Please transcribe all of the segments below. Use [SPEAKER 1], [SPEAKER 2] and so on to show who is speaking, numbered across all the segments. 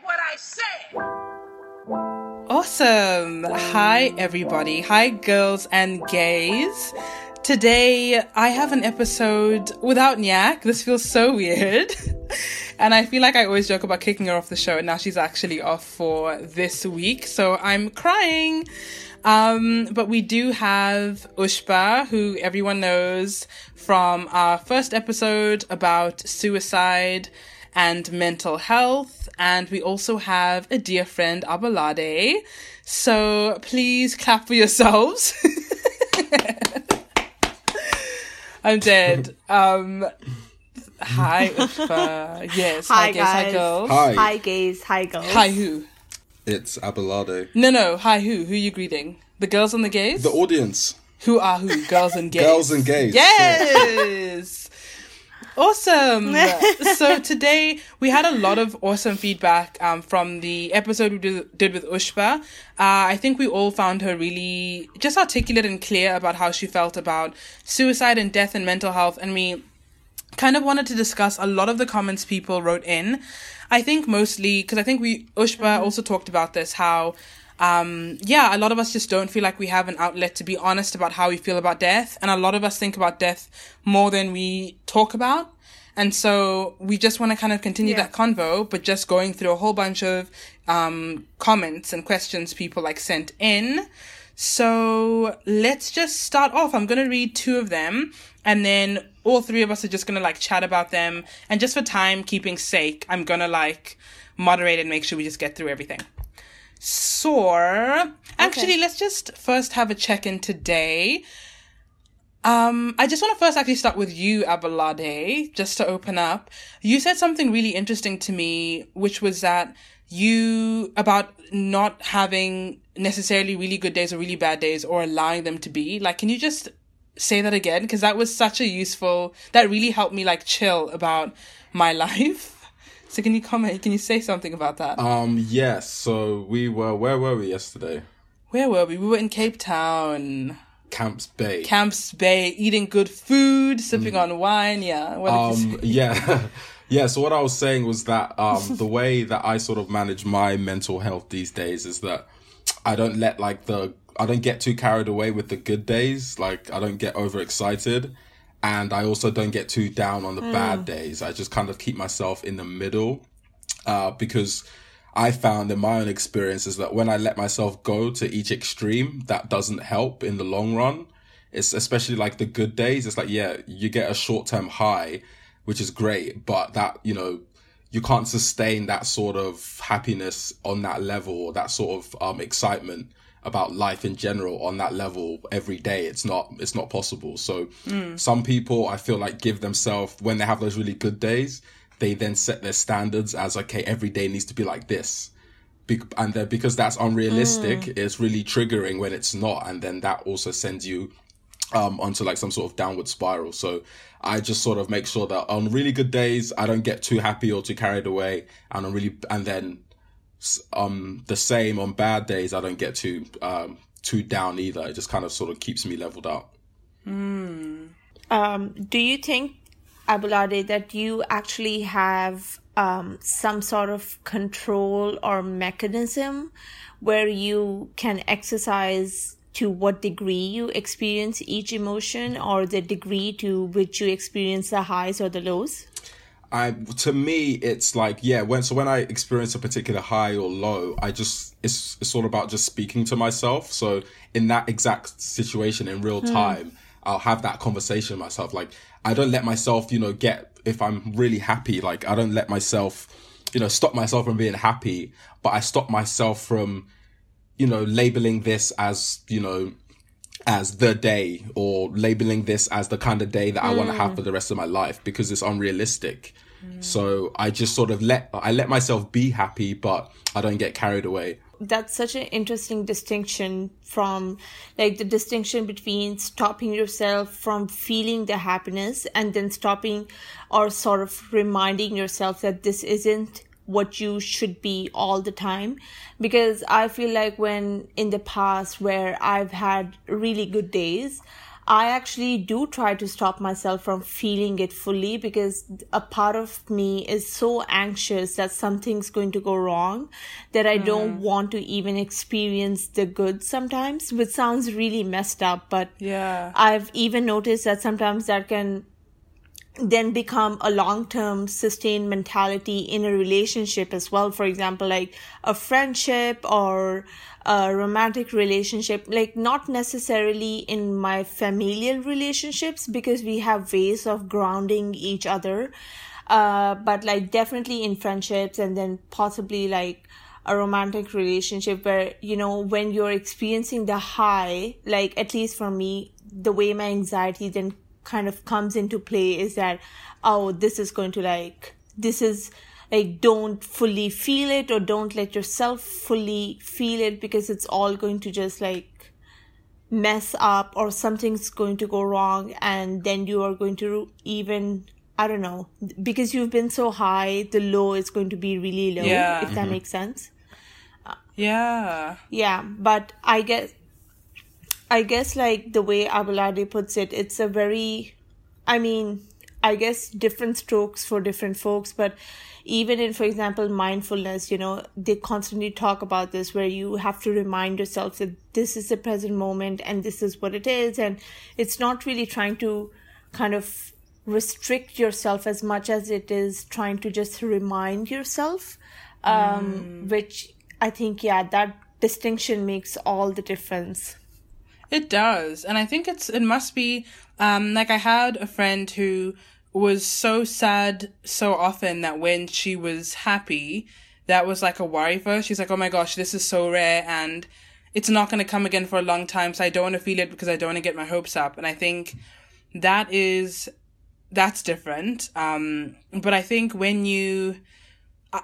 [SPEAKER 1] what I said.
[SPEAKER 2] Awesome. Hi, everybody. Hi, girls and gays. Today, I have an episode without Nyak. This feels so weird. and I feel like I always joke about kicking her off the show, and now she's actually off for this week. So I'm crying. Um, but we do have Ushba, who everyone knows from our first episode about suicide and mental health. And we also have a dear friend, Abolade. So please clap for yourselves. I'm dead. Um, hi, Ushba. Yes.
[SPEAKER 3] Hi,
[SPEAKER 2] gays, Hi,
[SPEAKER 3] guys.
[SPEAKER 2] girls.
[SPEAKER 4] Hi.
[SPEAKER 3] Hi, gays. Hi, girls.
[SPEAKER 2] Hi, who?
[SPEAKER 4] It's Abolade.
[SPEAKER 2] No, no. Hi, who? Who are you greeting? The girls and the gays?
[SPEAKER 4] The audience.
[SPEAKER 2] Who are who? Girls and gays.
[SPEAKER 4] Girls and gays.
[SPEAKER 2] Yes. awesome. so today we had a lot of awesome feedback um, from the episode we did, did with Ushba. Uh, I think we all found her really just articulate and clear about how she felt about suicide and death and mental health, and we kind of wanted to discuss a lot of the comments people wrote in. I think mostly because I think we Ushba also talked about this how um yeah a lot of us just don't feel like we have an outlet to be honest about how we feel about death and a lot of us think about death more than we talk about and so we just want to kind of continue
[SPEAKER 3] Yeah.
[SPEAKER 2] that convo but just going through a whole bunch of um comments and questions people like sent in so let's just start off. I'm going to read two of them and then all three of us are just going to like chat about them. And just for time keeping sake, I'm going to like moderate and make sure we just get through everything. So, actually, let's just first have a check in today. Um, I just want to first actually start with you, Abolade, just to open up. You said something really interesting to me, which was that you, about not having necessarily really good days or really bad days or allowing them to be. Like, can you just say that again? Because that was such a useful, that really helped me like chill about my life. So can you comment, can you say something about that?
[SPEAKER 4] Um, yes, so we were, where were we yesterday?
[SPEAKER 2] Where were we? We were in Cape Town.
[SPEAKER 4] Camps Bay.
[SPEAKER 2] Camps Bay, eating good food, sipping on wine. Yeah.
[SPEAKER 4] Um, yeah. yeah, so what I was saying was that, um, the way that I sort of manage my mental health these days is that I don't let like the, I don't get too carried away with the good days. Like, I don't get overexcited. And I also don't get too down on the bad days. I just kind of keep myself in the middle. uh, because I found in my own experience is that when I let myself go to each extreme, that doesn't help in the long run. It's especially like the good days. It's like, yeah, you get a short term high, which is great, but that, you know, you can't sustain that sort of happiness on that level or that sort of um, excitement about life in general on that level every day it's not it's not possible. So some people i feel like give themselves when they have those really good days they then set their standards as okay every day needs to be like this. Be- and then because that's unrealistic it's really triggering when it's not. And then that also sends you um onto like some sort of downward spiral. So i just sort of make sure that on really good days i don't get too happy or too carried away. And on really and then um the same on bad days i don't get too um too down either. It just kind of sort of keeps me leveled out
[SPEAKER 3] Um, do you think, Abolade, that you actually have um, some sort of control or mechanism where you can exercise to what degree you experience each emotion or the degree to which you experience the highs or the lows?
[SPEAKER 4] I to me it's like yeah when so when I experience a particular high or low I just it's it's all about just speaking to myself. So in that exact situation in real hmm. time I'll have that conversation with myself. Like I don't let myself you know get if I'm really happy like I don't let myself you know stop myself from being happy but I stop myself from you know labeling this as you know as the day or labeling this as the kind of day that I want to have hmm. for the rest of my life because it's unrealistic. So I just sort of let I let myself be happy, but I don't get carried away.
[SPEAKER 3] that's such an interesting distinction from like the distinction between stopping yourself from feeling the happiness and then stopping or sort of reminding yourself that this isn't what you should be all the time because i feel like when in the past where i've had really good days I actually do try to stop myself from feeling it fully because a part of me is so anxious that something's going to go wrong that I don't hmm. want to even experience the good sometimes, which sounds really messed up, but
[SPEAKER 2] Yeah.
[SPEAKER 3] I've even noticed that sometimes that can then become a long term sustained mentality in a relationship as well. For example, like a friendship or a romantic relationship, like not necessarily in my familial relationships because we have ways of grounding each other. Uh, but like definitely in friendships and then possibly like a romantic relationship where, you know, when you're experiencing the high, like at least for me, the way my anxiety then kind of comes into play is that oh this is going to like this is like don't fully feel it or don't let yourself fully feel it because it's all going to just like mess up or something's going to go wrong and then you are going to even i don't know because you've been so high the low is going to be really low
[SPEAKER 2] Yeah.
[SPEAKER 3] if that mm-hmm. makes sense
[SPEAKER 2] Yeah.
[SPEAKER 3] yeah but i guess i guess like the way abolade puts it it's a very i mean i guess different strokes for different folks but even in for example mindfulness you know they constantly talk about this where you have to remind yourself that this is the present moment and this is what it is. And it's not really trying to kind of restrict yourself as much as it is trying to just remind yourself um which i think yeah that distinction makes all the difference
[SPEAKER 2] It does. And I think it's it must be um like I had a friend who was so sad so often that when she was happy, that was like a worry for her. She's like, Oh my gosh, this is so rare and it's not gonna come again for a long time, so I don't wanna feel it because I don't wanna get my hopes up. And I think that is that's different. Um but I think when you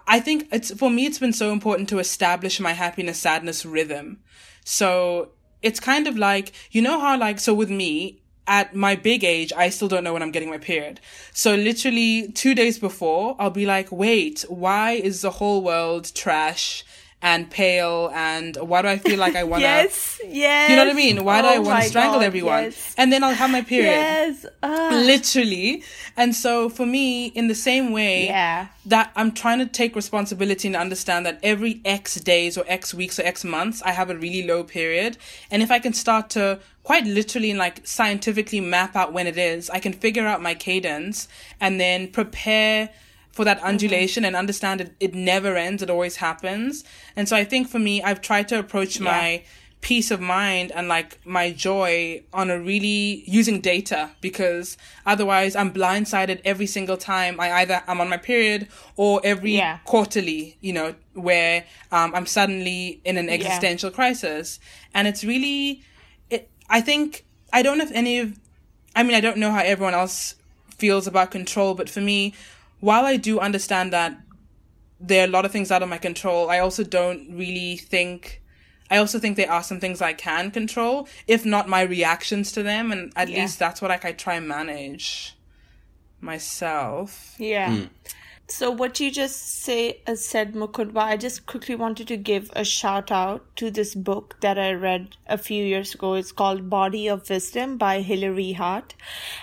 [SPEAKER 2] I think it's for me it's been so important to establish my happiness sadness rhythm. So it's kind of like you know how like so with me at my big age I still don't know when I'm getting my period. So literally 2 days before I'll be like wait, why is the whole world trash and pale and why do I feel like I want to
[SPEAKER 3] yes yes
[SPEAKER 2] You know what I mean? Why do I
[SPEAKER 3] Oh
[SPEAKER 2] want to strangle
[SPEAKER 3] God,
[SPEAKER 2] everyone?
[SPEAKER 3] yes.
[SPEAKER 2] And then I'll have my period
[SPEAKER 3] yes Ah.
[SPEAKER 2] literally and so for me in the same way
[SPEAKER 3] Yeah.
[SPEAKER 2] that i'm trying to take responsibility and understand that every x days or x weeks or x months i have a really low period and if i can start to quite literally and like scientifically map out when it is i can figure out my cadence and then prepare for that undulation and understand it, it never ends it always happens and so i think for me i've tried to approach my peace of mind and like my joy on a really using data because otherwise I'm blindsided every single time I either I'm on my period or every
[SPEAKER 3] Yeah.
[SPEAKER 2] quarterly, you know, where um, I'm suddenly in an existential crisis. And it's really, it, I think, I don't know if any of, I mean, I don't know how everyone else feels about control, but for me, while I do understand that there are a lot of things out of my control, I also don't really think, I also think there are some things I can control, if not my reactions to them. And at
[SPEAKER 3] Yeah.
[SPEAKER 2] least that's what like I try and manage myself.
[SPEAKER 3] Yeah. Hmm. So what you just say uh, said Mukundwa, I just quickly wanted to give a shout out to this book that I read a few years ago. It's called Body of Wisdom by Hilary Hart.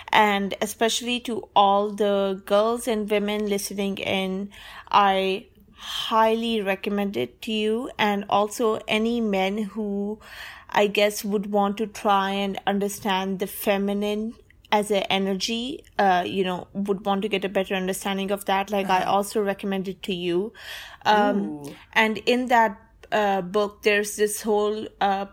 [SPEAKER 3] And especially to all the girls and women listening in, I highly recommend it to you and also any men who I guess would want to try and understand the feminine as an energy, uh, you know, would want to get a better understanding of that. Like I also recommend it to you. Um, and in that uh, book, there's this whole uh,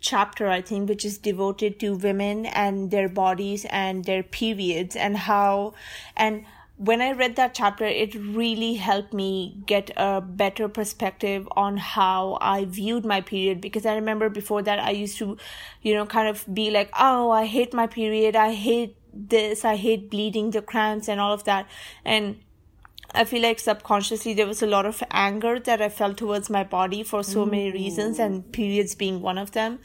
[SPEAKER 3] chapter, I think, which is devoted to women and their bodies and their periods and how, and when I read that chapter, it really helped me get a better perspective on how I viewed my period because I remember before that I used to, you know, kind of be like, oh, I hate my period, I hate this, I hate bleeding, the cramps, and all of that. And I feel like subconsciously there was a lot of anger that I felt towards my body for so many mm. reasons, and periods being one of them.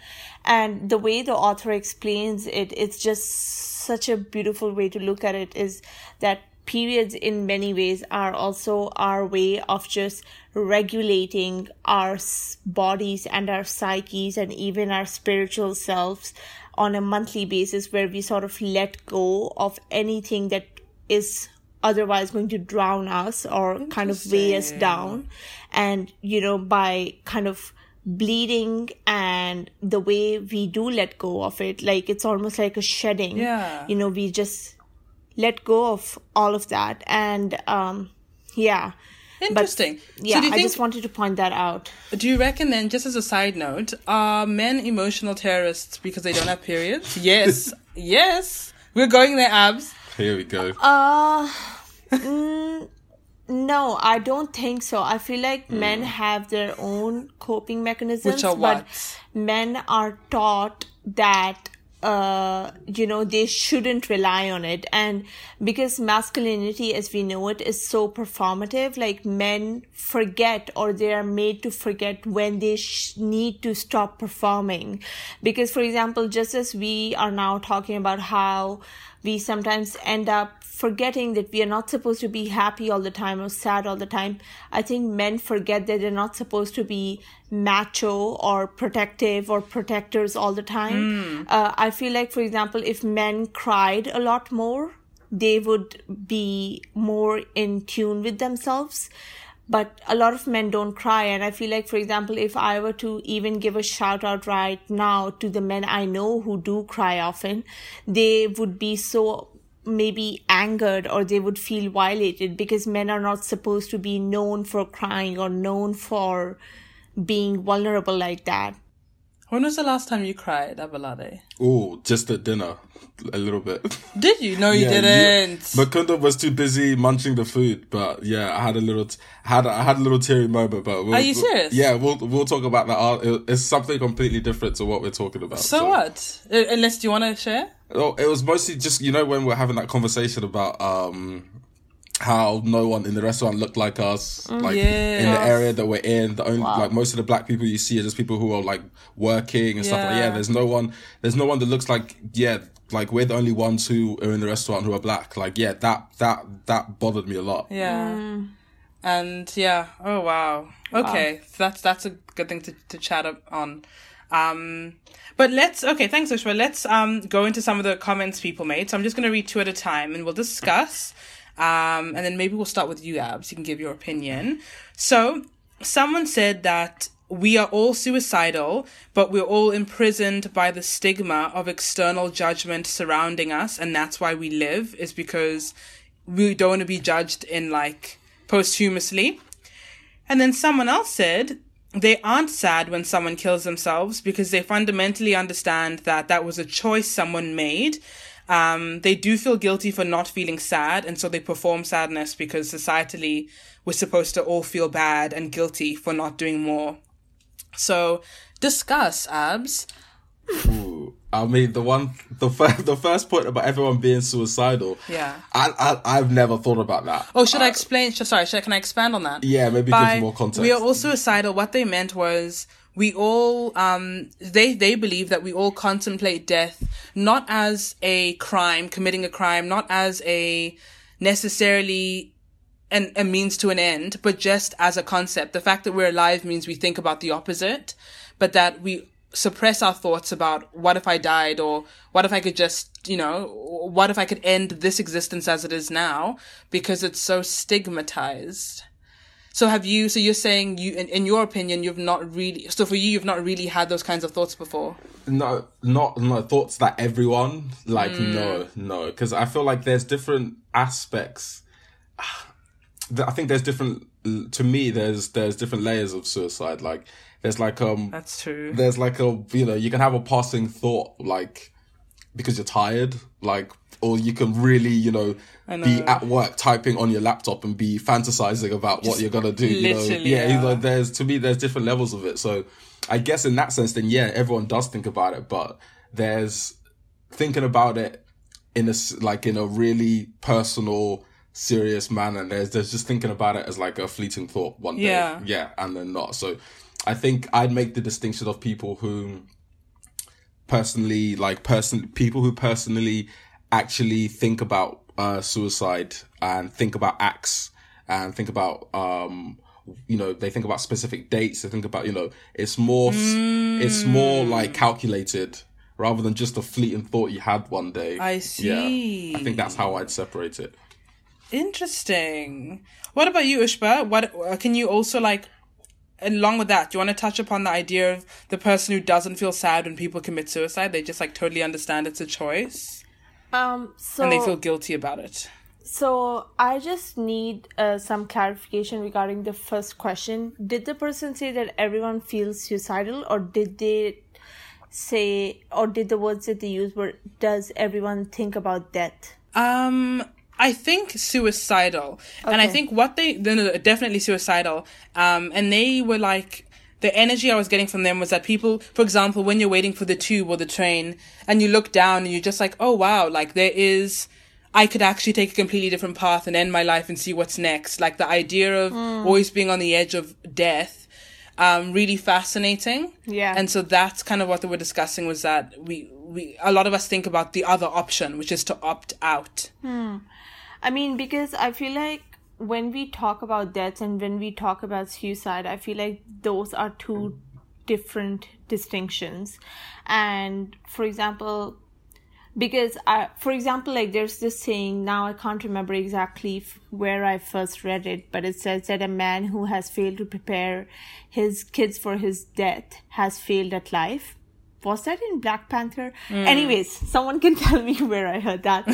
[SPEAKER 3] And the way the author explains it, it's just such a beautiful way to look at it is that periods in many ways are also our way of just regulating our bodies and our psyches and even our spiritual selves on a monthly basis where we sort of let go of anything that is otherwise going to drown us or kind of weigh us down. And you know by kind of bleeding and the way we do let go of it like it's almost like a shedding.
[SPEAKER 2] Yeah.
[SPEAKER 3] you know we just let go of all of that and um yeah
[SPEAKER 2] Interesting.
[SPEAKER 3] yeah
[SPEAKER 2] so do you
[SPEAKER 3] i just wanted to point that out
[SPEAKER 2] do you reckon then, just as a side note, are men emotional terrorists because they don't have periods? Yes. yes. We're going there, abs.
[SPEAKER 4] Here we go.
[SPEAKER 3] Uh, mm, no, I don't think so. I feel like men have their own coping mechanisms,
[SPEAKER 2] Which are
[SPEAKER 3] but
[SPEAKER 2] what?
[SPEAKER 3] men are taught that uh you know they shouldn't rely on it. And because masculinity as we know it is so performative like men forget or they are made to forget when they sh- need to stop performing. Because for example just as we are now talking about how we sometimes end up forgetting that we are not supposed to be happy all the time or sad all the time. I think men forget that they're not supposed to be macho or protective or protectors all the time. Uh, I feel like, for example, if men cried a lot more, they would be more in tune with themselves. But a lot of men don't cry. And I feel like, for example, if I were to even give a shout out right now to the men I know who do cry often, they would be so maybe angered or they would feel violated because men are not supposed to be known for crying or known for being vulnerable like that.
[SPEAKER 2] When was the last time you cried, Abolade?
[SPEAKER 4] Oh, just at dinner, a little bit.
[SPEAKER 2] Did you? No, you
[SPEAKER 4] Yeah,
[SPEAKER 2] didn't.
[SPEAKER 4] Makunda was too busy munching the food, but yeah, I had a little, t- had I had a little teary moment. But we'll,
[SPEAKER 2] Are you
[SPEAKER 4] we'll-
[SPEAKER 2] serious?
[SPEAKER 4] Yeah, we'll we'll talk about that. Uh, It's something completely different to what we're talking about.
[SPEAKER 2] so what? Uh, Unless, do you want to share?
[SPEAKER 4] Oh, it was mostly just you know when we're having that conversation about um how no one in the restaurant looked like us, like in the area that we're in. The only like most of the black people you see are just people who are like working and stuff like
[SPEAKER 2] Yeah.
[SPEAKER 4] yeah. There's no one. There's no one that looks like yeah. Like we're the only ones who are in the restaurant who are black. Like yeah, that that that bothered me a lot.
[SPEAKER 2] Yeah. And yeah, oh wow. Okay, that's that's a good thing to, to chat up on. Um but let's okay, thanks Ushma. Let's um go into some of the comments people made. So I'm just gonna read two at a time and we'll discuss. Um and then maybe we'll start with you, Abs. You can give your opinion. So someone said that we are all suicidal, but we're all imprisoned by the stigma of external judgment surrounding us, and that's why we live, is because we don't want to be judged in like posthumously. And then someone else said they aren't sad when someone kills themselves because they fundamentally understand that that was a choice someone made. Um, they do feel guilty for not feeling sad, and so they perform sadness because societally we're supposed to all feel bad and guilty for not doing more. So, discuss abs.
[SPEAKER 4] I mean, the one, the first, the first point about everyone being suicidal.
[SPEAKER 2] Yeah.
[SPEAKER 4] I, I, I've never thought about that.
[SPEAKER 2] Oh, should I explain? sh- Sorry, should I, can I expand on that?
[SPEAKER 4] Yeah, maybe
[SPEAKER 2] by
[SPEAKER 4] give more context.
[SPEAKER 2] we are all suicidal. What they meant was we all um they they believe that we all contemplate death not as a crime, committing a crime, not as a necessarily an, a means to an end, but just as a concept. The fact that we're alive means we think about the opposite, but that we suppress our thoughts about what if I died or what if I could just, you know, what if I could end this existence as it is now because it's so stigmatized. So have you, so you're saying you, in, in your opinion, you've not really, so for you, you've not really had those kinds of thoughts before?
[SPEAKER 4] no not no thoughts that everyone like mm. no no because i feel like there's different aspects i think there's different to me there's there's different layers of suicide like there's like um
[SPEAKER 2] That's true.
[SPEAKER 4] there's like a you know you can have a passing thought like because you're tired like or you can really you know, be at work typing on your laptop and be fantasizing about what you're gonna do you know yeah,
[SPEAKER 2] yeah.
[SPEAKER 4] you know, there's to me there's different levels of it so i guess in that sense then yeah everyone does think about it but there's thinking about it in a like in a really personal serious manner and there's there's just thinking about it as like a fleeting thought one day
[SPEAKER 2] Yeah.
[SPEAKER 4] yeah and then not so i think i'd make the distinction of people who personally like person people who personally actually think about uh, suicide and think about acts and think about um you know they think about specific dates they think about you know it's more mm. it's more like calculated rather than just a fleeting thought you had one day.
[SPEAKER 2] I see
[SPEAKER 4] yeah, i think that's how i'd separate it.
[SPEAKER 2] Interesting. What about you ushba? What uh, can you also like along with that do you want to touch upon the idea of the person who doesn't feel sad when people commit suicide they just like totally understand it's a choice
[SPEAKER 3] um so
[SPEAKER 2] and they feel guilty about it
[SPEAKER 3] so I just need uh, some clarification regarding the first question. Did the person say that everyone feels suicidal, or did they say, or did the words that they used were, "Does everyone think about death"?
[SPEAKER 2] Um, I think suicidal, okay. and I think what they no, no, definitely suicidal. Um, and they were like the energy I was getting from them was that people, for example, when you're waiting for the tube or the train, and you look down and you're just like, oh wow, like there is I could actually take a completely different path and end my life and see what's next. Like the idea of mm. always being on the edge of death, um, really fascinating.
[SPEAKER 3] Yeah.
[SPEAKER 2] And so that's kind of what they were discussing was that we, we, a lot of us think about the other option, which is to opt out.
[SPEAKER 3] Hmm. I mean, because I feel like when we talk about death and when we talk about suicide, I feel like those are two different distinctions. And for example, because I, for example like there's this saying now i can't remember exactly where i first read it but it says that a man who has failed to prepare his kids for his death has failed at life was that in black panther mm. anyways someone can tell me where i heard that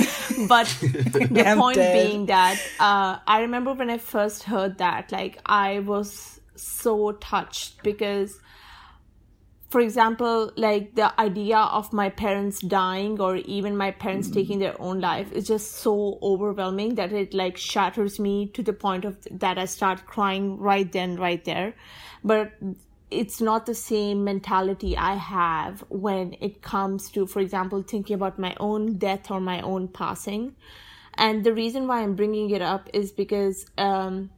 [SPEAKER 3] but the point dead. being that uh, i remember when i first heard that like i was so touched because for example, like the idea of my parents dying or even my parents taking their own life is just so overwhelming that it like shatters me to the point of that I start crying right then, right there. But it's not the same mentality I have when it comes to, for example, thinking about my own death or my own passing. And the reason why I'm bringing it up is because um,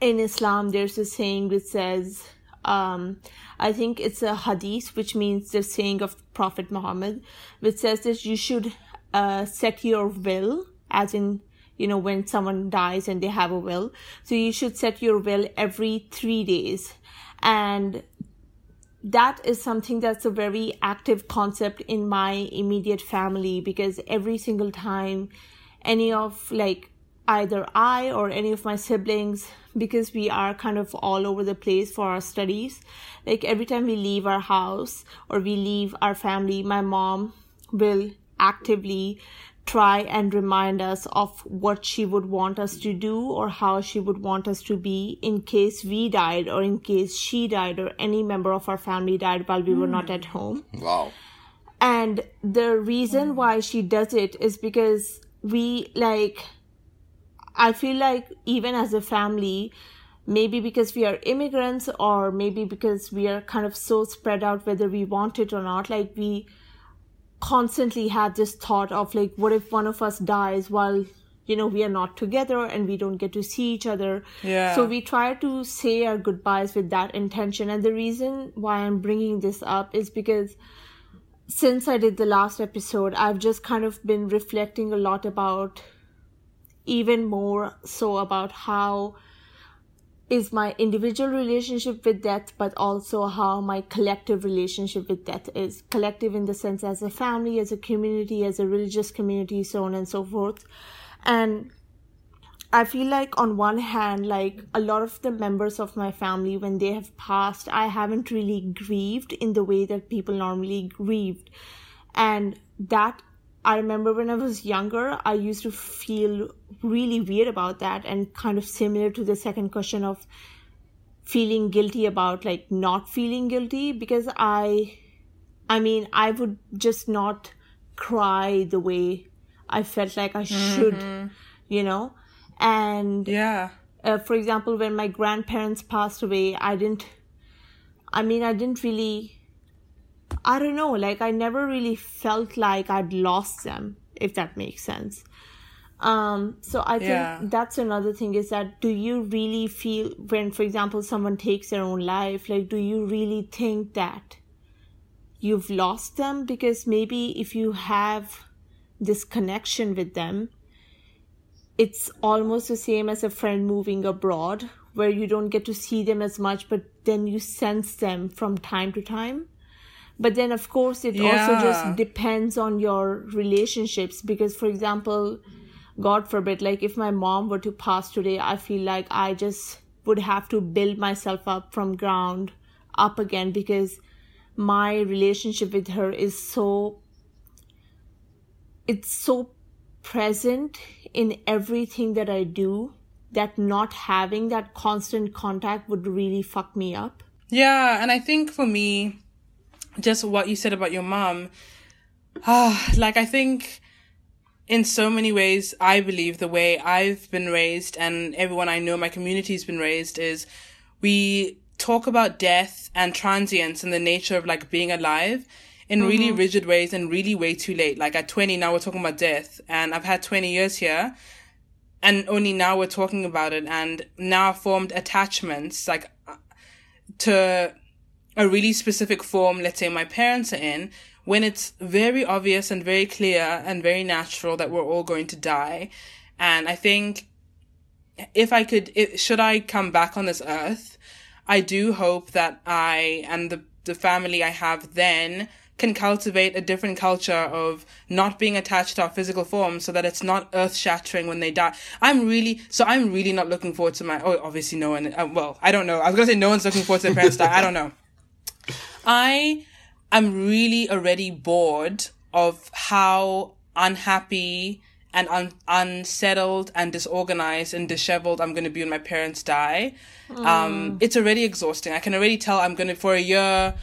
[SPEAKER 3] in Islam, there's a saying which says, um, I think it's a hadith, which means the saying of Prophet Muhammad, which says that you should uh, set your will, as in, you know, when someone dies and they have a will. So you should set your will every three days. And that is something that's a very active concept in my immediate family because every single time any of like either I or any of my siblings because we are kind of all over the place for our studies. Like every time we leave our house or we leave our family, my mom will actively try and remind us of what she would want us to do or how she would want us to be in case we died or in case she died or any member of our family died while we were not hmm. at home.
[SPEAKER 4] Wow.
[SPEAKER 3] And the reason why she does it is because we like I feel like even as a family, maybe because we are immigrants or maybe because we are kind of so spread out whether we want it or not, like we constantly have this thought of like, what if one of us dies while you know we are not together and we don't get to see each other?
[SPEAKER 2] Yeah.
[SPEAKER 3] So we try to say our goodbyes with that intention. And the reason why i'm bringing this up is because since i did the last episode i've just kind of been reflecting a lot about even more so about how is my individual relationship with death, but also how my collective relationship with death is. Collective in the sense as a family, as a community, as a religious community, so on and so forth. And I feel like on one hand, like a lot of the members of my family, when they have passed, I haven't really grieved in the way that people normally grieved. And that I remember when I was younger, I used to feel really weird about that and kind of similar to the second question of feeling guilty about like not feeling guilty because I I mean, I would just not cry the way I felt like I should, mm-hmm. you know? And
[SPEAKER 2] yeah.
[SPEAKER 3] Uh, for example, when my grandparents passed away, I didn't I mean, I didn't really I don't know, like I never really felt like I'd lost them, if that makes sense. Um, so I think yeah. that's another thing is that do you really feel when, for example, someone takes their own life, like, do you really think that you've lost them? Because maybe if you have this connection with them, it's almost the same as a friend moving abroad where you don't get to see them as much but then you sense them from time to time but then of course it yeah. also just depends on your relationships because for example god forbid like if my mom were to pass today i feel like i just would have to build myself up from ground up again because my relationship with her is so it's so present in everything that I do that not having that constant contact would really fuck me up.
[SPEAKER 2] Yeah, and I think for me, just what you said about your mom, ah, like I think in so many ways, I believe the way I've been raised and everyone I know, my community's been raised is we talk about death and transience and the nature of like being alive in mm-hmm. really rigid ways and really way too late. Like at 20, now we're talking about death and I've had 20 years here and only now we're talking about it and now I've formed attachments like to a really specific form, let's say my parents are in, when it's very obvious and very clear and very natural that we're all going to die. And I think if I could, if, should I come back on this earth, I do hope that I and the, the family I have then can cultivate a different culture of not being attached to our physical form so that it's not earth shattering when they die. I'm really, so I'm really not looking forward to my, oh, obviously no one, uh, well, I don't know. I was going to say no one's looking forward to their parents die. I don't know. I am really already bored of how unhappy and un- unsettled and disorganized and disheveled I'm going to be when my parents die. Mm. Um, it's already exhausting. I can already tell I'm going to, for a year,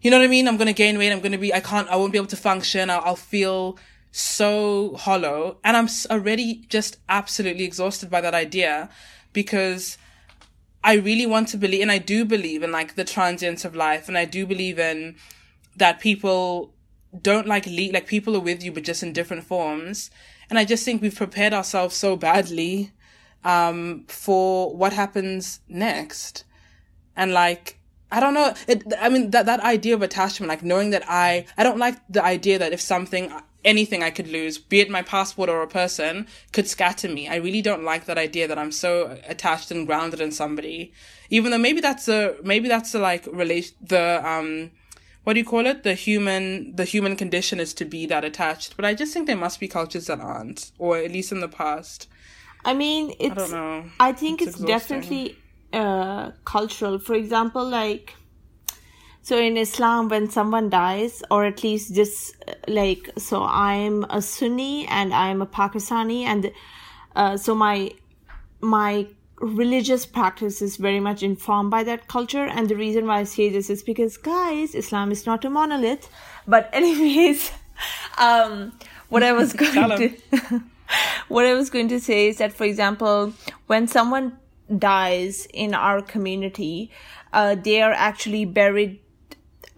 [SPEAKER 2] you know what I mean? I'm going to gain weight. I'm going to be, I can't, I won't be able to function. I'll, I'll feel so hollow. And I'm already just absolutely exhausted by that idea because I really want to believe, and I do believe in like the transience of life. And I do believe in that people don't like leave, like people are with you, but just in different forms. And I just think we've prepared ourselves so badly, um, for what happens next. And like, I don't know. It, I mean, that, that idea of attachment, like knowing that I, I don't like the idea that if something, anything I could lose, be it my passport or a person, could scatter me. I really don't like that idea that I'm so attached and grounded in somebody. Even though maybe that's a, maybe that's the like relation, the, um, what do you call it? The human, the human condition is to be that attached. But I just think there must be cultures that aren't, or at least in the past.
[SPEAKER 3] I mean, it's, I don't know. I think it's, it's definitely uh, cultural. For example, like so in Islam, when someone dies, or at least just like so, I'm a Sunni and I'm a Pakistani, and uh, so my my religious practice is very much informed by that culture. And the reason why I say this is because, guys, Islam is not a monolith. But anyways, um, what I was going to what I was going to say is that, for example, when someone dies in our community, uh, they are actually buried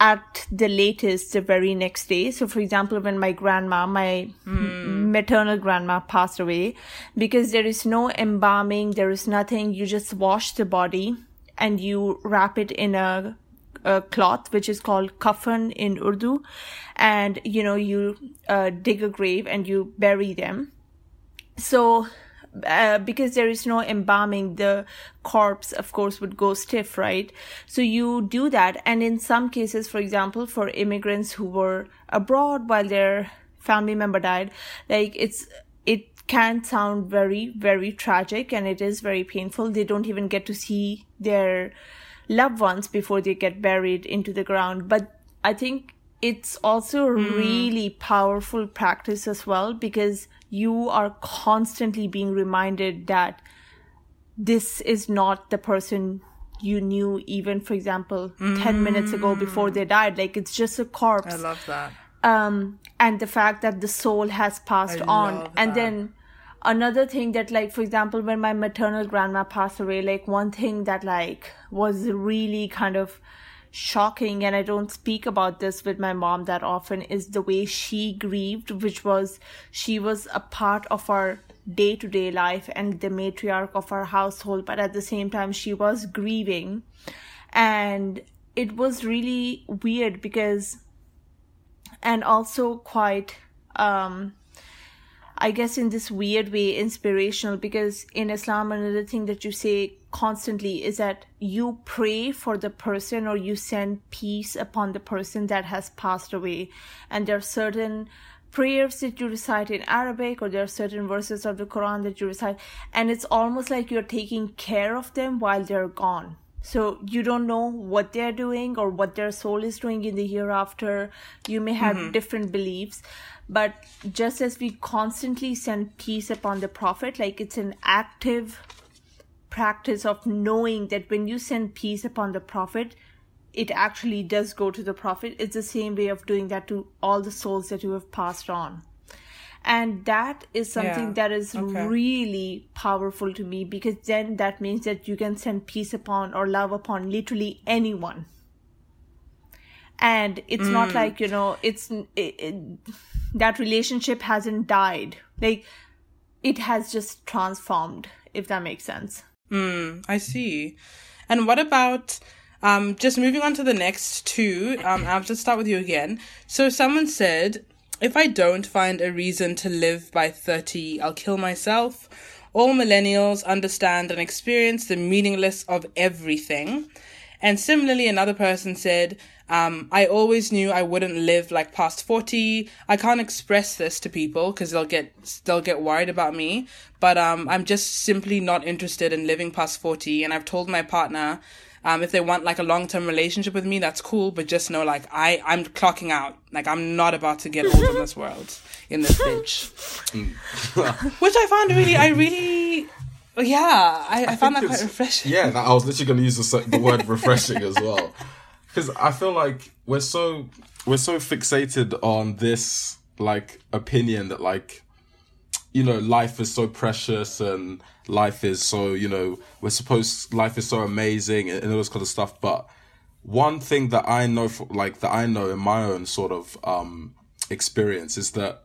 [SPEAKER 3] at the latest the very next day. So, for example, when my grandma, my mm. maternal grandma passed away, because there is no embalming, there is nothing, you just wash the body and you wrap it in a, a cloth, which is called kafan in Urdu. And, you know, you uh, dig a grave and you bury them. So, uh, because there is no embalming, the corpse, of course, would go stiff, right? So you do that. And in some cases, for example, for immigrants who were abroad while their family member died, like it's, it can sound very, very tragic and it is very painful. They don't even get to see their loved ones before they get buried into the ground. But I think it's also a mm. really powerful practice as well because you are constantly being reminded that this is not the person you knew even for example mm. 10 minutes ago before they died. Like it's just a corpse.
[SPEAKER 2] I love that.
[SPEAKER 3] Um and the fact that the soul has passed I on. and then another thing that like for example when my maternal grandma passed away like one thing that like was really kind of shocking and I don't speak about this with my mom that often is the way she grieved which was she was a part of our day-to-day life and the matriarch of our household but at the same time she was grieving. And it was really weird because and also quite um I guess in this weird way inspirational because in Islam another thing that you say constantly is that you pray for the person or you send peace upon the person that has passed away. And there are certain prayers that you recite in Arabic or there are certain verses of the Quran that you recite and it's almost like you're taking care of them while they're gone. So you don't know what they're doing or what their soul is doing in the hereafter. You may have mm-hmm. different beliefs but just as we constantly send peace upon the prophet like it's an active practice of knowing that when you send peace upon the prophet it actually does go to the prophet it's the same way of doing that to all the souls that you have passed on and that is something yeah. that is okay. really powerful to me because then that means that you can send peace upon or love upon literally anyone and it's mm. not like you know it's it, it, that relationship hasn't died like it has just transformed if that makes sense
[SPEAKER 2] mm, i see and what about um, just moving on to the next two, um, I'll just start with you again. So someone said, if I don't find a reason to live by 30, I'll kill myself. All millennials understand and experience the meaningless of everything. And similarly, another person said, um, I always knew I wouldn't live like past 40. I can't express this to people because they'll get, they'll get worried about me. But, um, I'm just simply not interested in living past 40. And I've told my partner um, if they want like a long term relationship with me, that's cool. But just know, like, I I'm clocking out. Like, I'm not about to get old in this world, in this bitch. Which I found really, I really, yeah, I, I, I found that quite refreshing.
[SPEAKER 4] Yeah, that, I was literally going to use the, the word refreshing as well, because I feel like we're so we're so fixated on this like opinion that like you know life is so precious and life is so you know we're supposed life is so amazing and, and all this kind of stuff. But one thing that i know for, like that i know in my own sort of um experience is that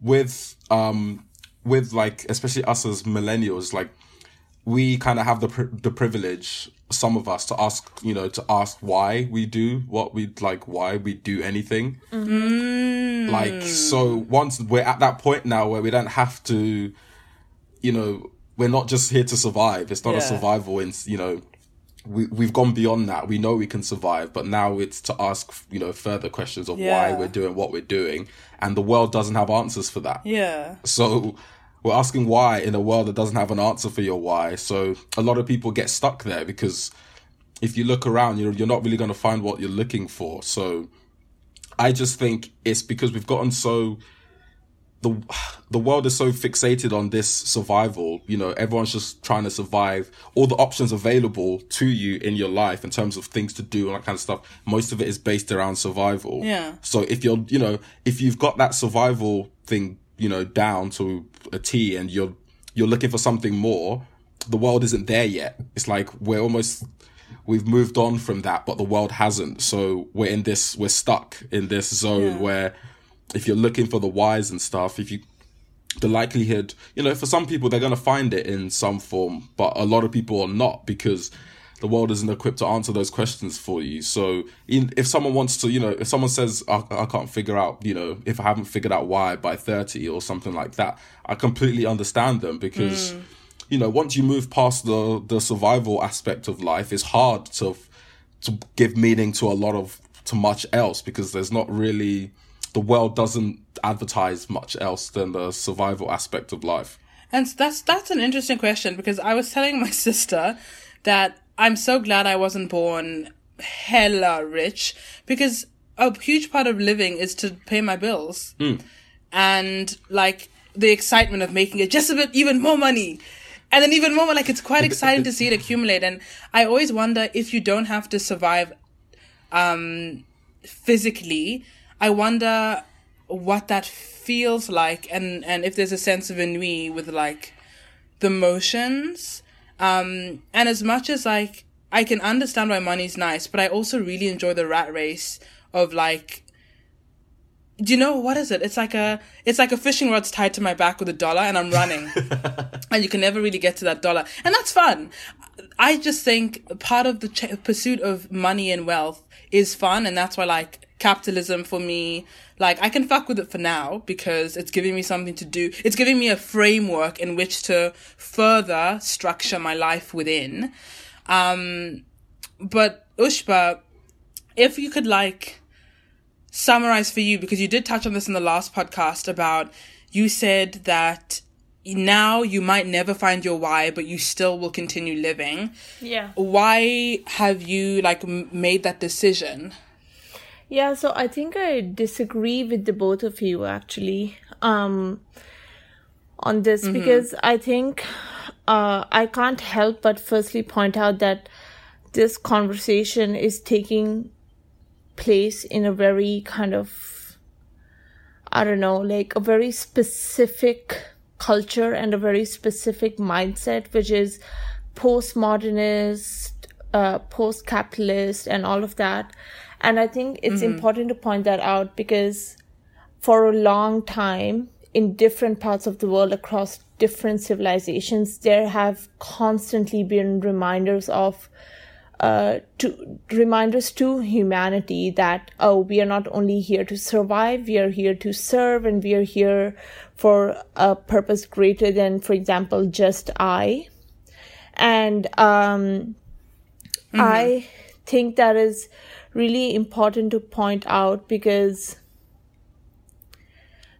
[SPEAKER 4] with um with like especially us as millennials like we kind of have the the privilege some of us to ask you know to ask why we do what we like why we do anything mm. like so once we're at that point now where we don't have to you know we're not just here to survive. It's not yeah. a survival in, you know, we, we've gone beyond that. We know we can survive, but now it's to ask, you know, further questions of yeah. why we're doing what we're doing. And the world doesn't have answers for that.
[SPEAKER 2] Yeah.
[SPEAKER 4] So we're asking why in a world that doesn't have an answer for your why. So a lot of people get stuck there because if you look around, you're, you're not really going to find what you're looking for. So I just think it's because we've gotten so the the world is so fixated on this survival you know everyone's just trying to survive all the options available to you in your life in terms of things to do and that kind of stuff most of it is based around survival
[SPEAKER 2] yeah
[SPEAKER 4] so if you're you know if you've got that survival thing you know down to a t and you're you're looking for something more the world isn't there yet it's like we're almost we've moved on from that but the world hasn't so we're in this we're stuck in this zone yeah. where if you're looking for the whys and stuff, if you the likelihood, you know, for some people they're gonna find it in some form, but a lot of people are not because the world isn't equipped to answer those questions for you. So if someone wants to, you know, if someone says I, I can't figure out, you know, if I haven't figured out why by thirty or something like that, I completely understand them because. Mm. You know, once you move past the the survival aspect of life, it's hard to to give meaning to a lot of to much else because there's not really the world doesn't advertise much else than the survival aspect of life.
[SPEAKER 2] And that's that's an interesting question because I was telling my sister that I'm so glad I wasn't born hella rich because a huge part of living is to pay my bills.
[SPEAKER 4] Mm.
[SPEAKER 2] And like the excitement of making it just a bit even more money. And then even more like it's quite exciting to see it accumulate and I always wonder if you don't have to survive um physically I wonder what that feels like and and if there's a sense of ennui with like the motions um and as much as like I can understand why money's nice but I also really enjoy the rat race of like do you know what is it? It's like a it's like a fishing rod's tied to my back with a dollar and I'm running. and you can never really get to that dollar. And that's fun. I just think part of the ch- pursuit of money and wealth is fun and that's why like capitalism for me, like I can fuck with it for now because it's giving me something to do. It's giving me a framework in which to further structure my life within. Um, but Ushba, if you could like summarize for you, because you did touch on this in the last podcast about you said that now you might never find your why, but you still will continue living.
[SPEAKER 3] Yeah.
[SPEAKER 2] Why have you like m- made that decision?
[SPEAKER 3] Yeah, so I think I disagree with the both of you actually um on this mm-hmm. because I think uh I can't help but firstly point out that this conversation is taking place in a very kind of I don't know, like a very specific culture and a very specific mindset, which is postmodernist, uh, post capitalist, and all of that. And I think it's mm-hmm. important to point that out because for a long time, in different parts of the world across different civilizations, there have constantly been reminders of uh, to reminders to humanity that oh we are not only here to survive we are here to serve and we are here for a purpose greater than for example just i and um, mm-hmm. i think that is really important to point out because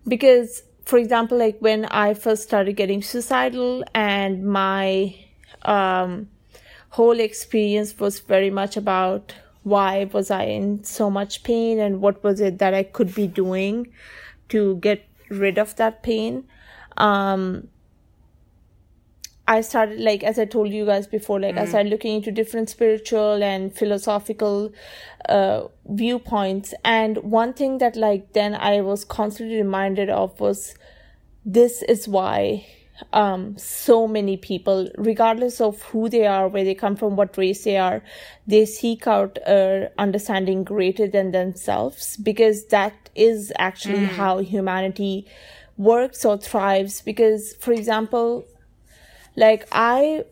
[SPEAKER 3] because for example like when i first started getting suicidal and my um whole experience was very much about why was I in so much pain and what was it that I could be doing to get rid of that pain. Um, I started like as I told you guys before, like mm-hmm. I started looking into different spiritual and philosophical uh, viewpoints, and one thing that like then I was constantly reminded of was this is why um, so many people, regardless of who they are, where they come from, what race they are, they seek out a understanding greater than themselves because that is actually mm. how humanity works or thrives. Because, for example, like I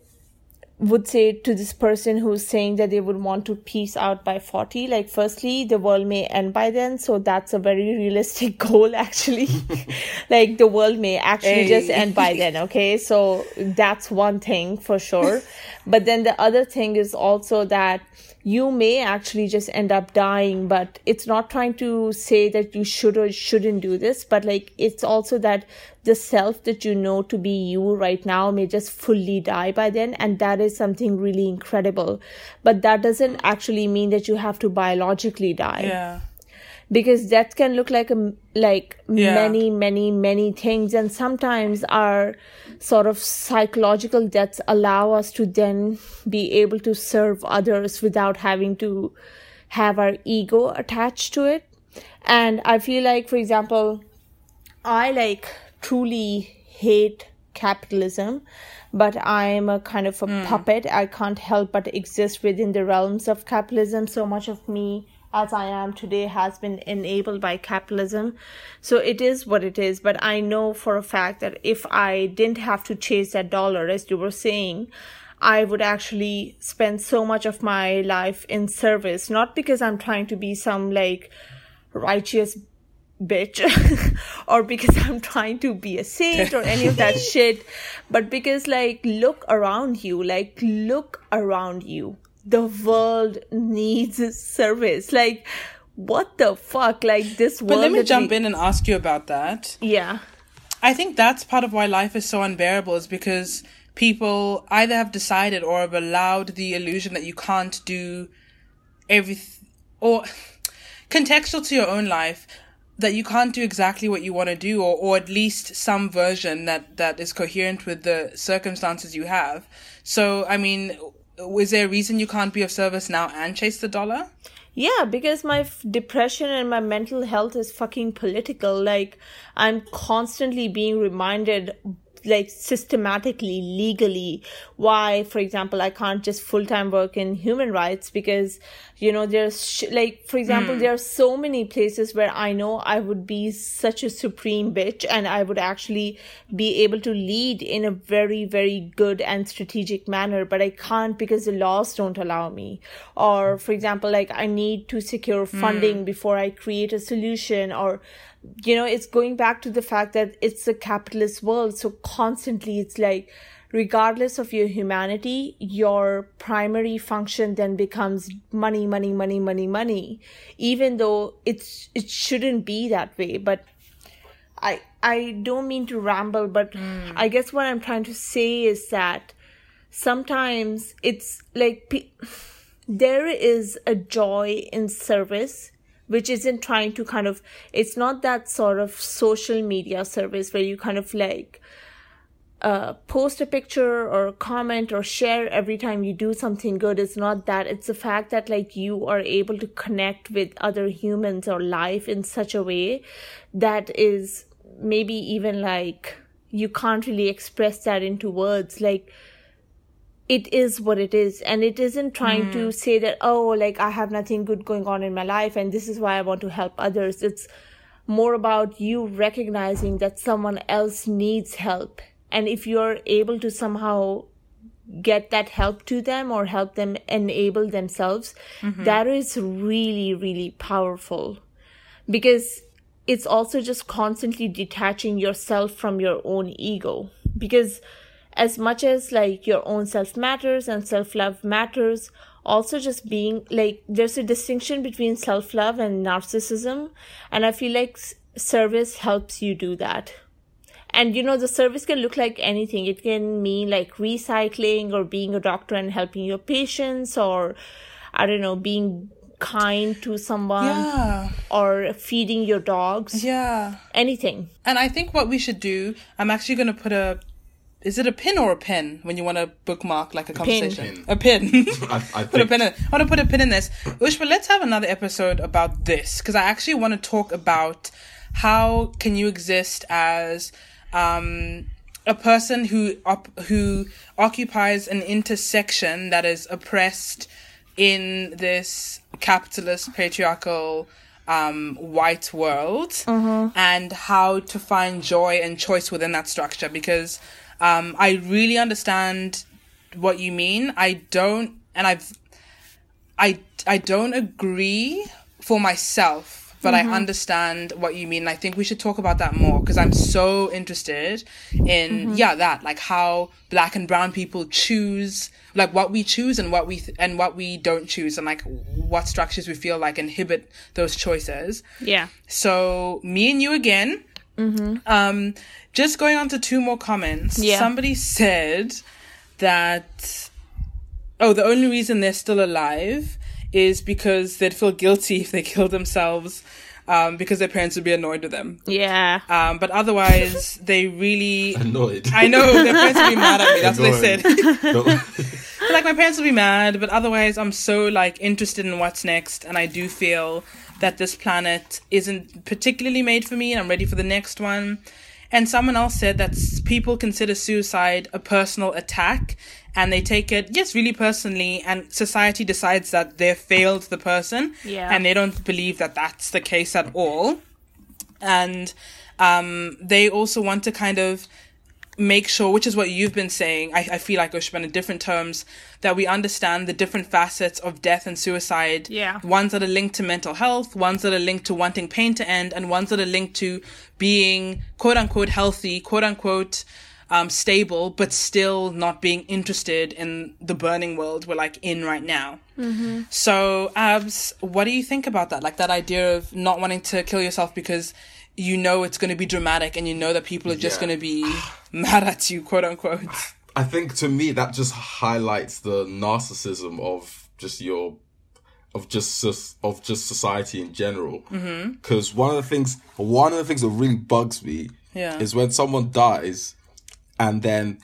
[SPEAKER 3] would say to this person who's saying that they would want to peace out by 40 like firstly the world may end by then so that's a very realistic goal actually. Like the world may actually hey. just end by then okay? So that's one thing for sure but then the other thing is also that you may actually just end up dying but it's not trying to say that you should or shouldn't do this but like it's also that the self that you know to be you right now may just fully die by then and that is something really incredible. But that doesn't actually mean that you have to biologically die.
[SPEAKER 2] Yeah.
[SPEAKER 3] Because death can look like a like yeah. many many many things and sometimes our sort of psychological deaths allow us to then be able to serve others without having to have our ego attached to it. And i feel like for example i like truly hate capitalism but i'm a kind of a mm. puppet. I can't help but exist within the realms of capitalism. So much of me as I am today has been enabled by capitalism. So it is what it is. But I know for a fact that if I didn't have to chase that dollar, as you were saying, I would actually spend so much of my life in service, not because I'm trying to be some like righteous bitch or because I'm trying to be a saint or any of that shit, but because like look around you, like look around you the world needs service. Like, what the fuck? Like this world.
[SPEAKER 2] But let me jump we... in and ask you about that.
[SPEAKER 3] Yeah.
[SPEAKER 2] I think that's part of why life is so unbearable is because people either have decided or have allowed the illusion that you can't do everything or contextual to your own life that you can't do exactly what you want to do or, or at least some version that, that is coherent with the circumstances you have. So, I mean, is there a reason you can't be of service now and chase the dollar?
[SPEAKER 3] Yeah, because my f- depression and my mental health is fucking political. Like, I'm constantly being reminded like systematically legally why for example i can't just full-time work in human rights because you know there's sh- like for example hmm. there are so many places where i know i would be such a supreme bitch and i would actually be able to lead in a very very good and strategic manner but i can't because the laws don't allow me. Or for example like i need to secure hmm. funding before i create a solution or you know it's going back to the fact that it's a capitalist world. So constantly it's like regardless of your humanity your primary function then becomes money money money money money. Even though it's it shouldn't be that way but i i don't mean to ramble but hmm. i guess what i'm trying to say is that sometimes it's like there is a joy in service which isn't trying to kind of it's not that sort of social media service where you kind of like uh, post a picture or comment or share every time you do something good. It's not that. It's the fact that like you are able to connect with other humans or life in such a way that is maybe even like you can't really express that into words. Like it is what it is. And it isn't trying to hmm. say that oh like i have nothing good going on in my life and this is why i want to help others. It's more about you recognizing that someone else needs help. And if you're able to somehow get that help to them or help them enable themselves mm-hmm. that is really really powerful. Because it's also just constantly detaching yourself from your own ego. Because as much as like your own self matters and self love matters also just being like there's a distinction between self love and narcissism and i feel like service helps you do that and you know the service can look like anything it can mean like recycling or being a doctor and helping your patients or i don't know being kind to someone
[SPEAKER 2] Yeah.
[SPEAKER 3] or feeding your dogs
[SPEAKER 2] Yeah.
[SPEAKER 3] anything
[SPEAKER 2] And I think what we should do, I'm actually going to put a. Is it a pin or a pen when you want to bookmark like a conversation?
[SPEAKER 4] Pin.
[SPEAKER 2] A pin.
[SPEAKER 4] I, I
[SPEAKER 2] put a pin in. I want to put a pin in this. Ushbah, let's have another episode about this because I actually want to talk about how can you exist as um, a person who op- who occupies an intersection that is oppressed in this capitalist patriarchal um, white world and how to find joy and choice within that structure because um, I really understand what you mean. I don't, and I've, I, I don't agree for myself, but I understand what you mean. I think we should talk about that more because I'm so interested in, yeah, that, like how black and brown people choose, like what we choose and what we, th- and what we don't choose and like what structures we feel like inhibit those choices.
[SPEAKER 3] yeah
[SPEAKER 2] So me and you again. Um, just going on to two more comments.
[SPEAKER 3] Yeah.
[SPEAKER 2] Somebody said that oh, the only reason they're still alive is because they'd feel guilty if they killed themselves. Um, because their parents would be annoyed with them.
[SPEAKER 3] yeah
[SPEAKER 2] Um, but otherwise, they really.
[SPEAKER 4] annoyed.
[SPEAKER 2] I know their parents would be mad at me. That's what they said.
[SPEAKER 4] Don't-
[SPEAKER 2] like my parents would be mad, but otherwise I'm so like interested in what's next and I do feel that this planet isn't particularly made for me and I'm ready for the next one. And someone else said that people consider suicide a personal attack and they take it, yes, really personally, and society decides that they've failed the person
[SPEAKER 3] Yeah.
[SPEAKER 2] and they don't believe that that's the case at all. And um, they also want to kind of make sure, which is what you've been saying, I, I feel like, Ushbah, in different terms, that we understand the different facets of death and suicide.
[SPEAKER 3] Yeah.
[SPEAKER 2] Ones that are linked to mental health, ones that are linked to wanting pain to end, and ones that are linked to being quote unquote healthy, quote unquote um, stable, but still not being interested in the burning world we're like in right now. So, Abs, what do you think about that? Like that idea of not wanting to kill yourself because you know it's going to be dramatic and you know that people are just
[SPEAKER 4] Yeah.
[SPEAKER 2] going to be mad at you, quote unquote.
[SPEAKER 4] I think to me that just highlights the narcissism of just your of just of just society in general. Mm-hmm. Because one of the things one of the things that really bugs me
[SPEAKER 2] Yeah.
[SPEAKER 4] is when someone dies, and then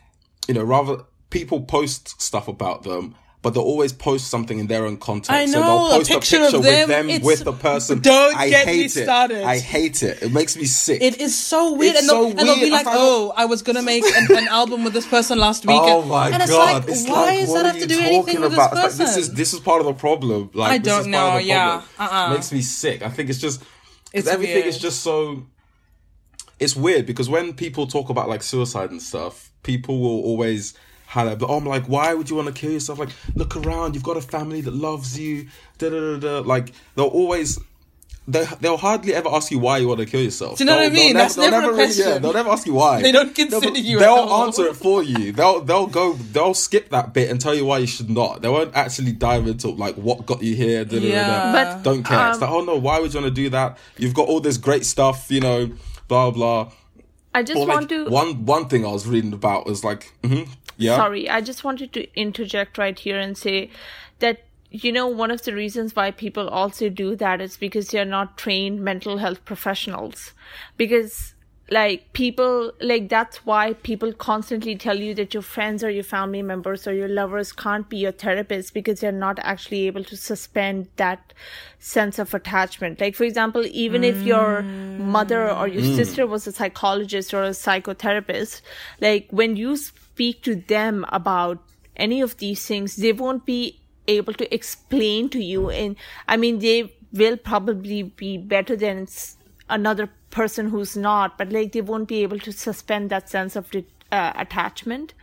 [SPEAKER 4] you know rather people post stuff about them, but they'll always post something in their own context.
[SPEAKER 2] I
[SPEAKER 4] so
[SPEAKER 2] know,
[SPEAKER 4] they'll
[SPEAKER 2] a
[SPEAKER 4] post a
[SPEAKER 2] picture
[SPEAKER 4] picture,
[SPEAKER 2] of
[SPEAKER 4] with
[SPEAKER 2] them,
[SPEAKER 4] them with the person.
[SPEAKER 2] Don't
[SPEAKER 4] I
[SPEAKER 2] get
[SPEAKER 4] hate
[SPEAKER 2] me
[SPEAKER 4] it.
[SPEAKER 2] started.
[SPEAKER 4] I hate it. It makes me sick.
[SPEAKER 2] It is so weird,
[SPEAKER 4] It's
[SPEAKER 2] and, they'll,
[SPEAKER 4] so
[SPEAKER 2] and they'll be
[SPEAKER 4] weird. I
[SPEAKER 2] like, "Oh, I was gonna make an, an album with this person last week."
[SPEAKER 4] Oh
[SPEAKER 2] and,
[SPEAKER 4] my
[SPEAKER 2] and it's
[SPEAKER 4] god!
[SPEAKER 2] Like,
[SPEAKER 4] it's
[SPEAKER 2] why
[SPEAKER 4] like,
[SPEAKER 2] does that have to do anything with
[SPEAKER 4] about?
[SPEAKER 2] this person?
[SPEAKER 4] like, this is this is part of the problem. Like
[SPEAKER 2] I
[SPEAKER 4] this
[SPEAKER 2] don't
[SPEAKER 4] is part
[SPEAKER 2] know,
[SPEAKER 4] of the
[SPEAKER 2] yeah. Uh-uh.
[SPEAKER 4] It makes me sick. I think it's just
[SPEAKER 2] It's
[SPEAKER 4] everything
[SPEAKER 2] weird.
[SPEAKER 4] is just so. It's weird because when people talk about like suicide and stuff, people will always highlight. Oh, I'm like, why would you want to kill yourself? Like, look around. You've got a family that loves you. Da da da da. Like they'll always. They, they'll hardly ever ask you why you want to kill yourself.
[SPEAKER 2] Do you know what I
[SPEAKER 4] They'll- they'll
[SPEAKER 2] mean? That's
[SPEAKER 4] they'll
[SPEAKER 2] never a
[SPEAKER 4] really- yeah,
[SPEAKER 2] question.
[SPEAKER 4] they'll never ask you why.
[SPEAKER 2] They don't consider
[SPEAKER 4] They'll-
[SPEAKER 2] you
[SPEAKER 4] They'll
[SPEAKER 2] all.
[SPEAKER 4] answer it for you. They'll they'll go. They'll skip that bit and tell you why you should not. They won't actually dive into like what got you here. Da, da, da, da.
[SPEAKER 2] Yeah.
[SPEAKER 3] But,
[SPEAKER 4] don't care. it's
[SPEAKER 3] um,
[SPEAKER 4] like, oh no, why would you want to do that? You've got all this great stuff, you know, blah blah.
[SPEAKER 3] I just
[SPEAKER 4] Or like
[SPEAKER 3] want to.
[SPEAKER 4] one one thing I was reading about was like, mhm, yeah,
[SPEAKER 3] Sorry, I just wanted to interject right here and say that you know one of the reasons why people also do that is because they're not trained mental health professionals. Because like people like that's why people constantly tell you that your friends or your family members or your lovers can't be your therapist because they're not actually able to suspend that sense of attachment. Like for example even if your mother or your mm. sister was a psychologist or a psychotherapist like when you speak to them about any of these things they won't be able to explain to you. And i mean they will probably be better than another person who's not but like they won't be able to suspend that sense of uh, attachment.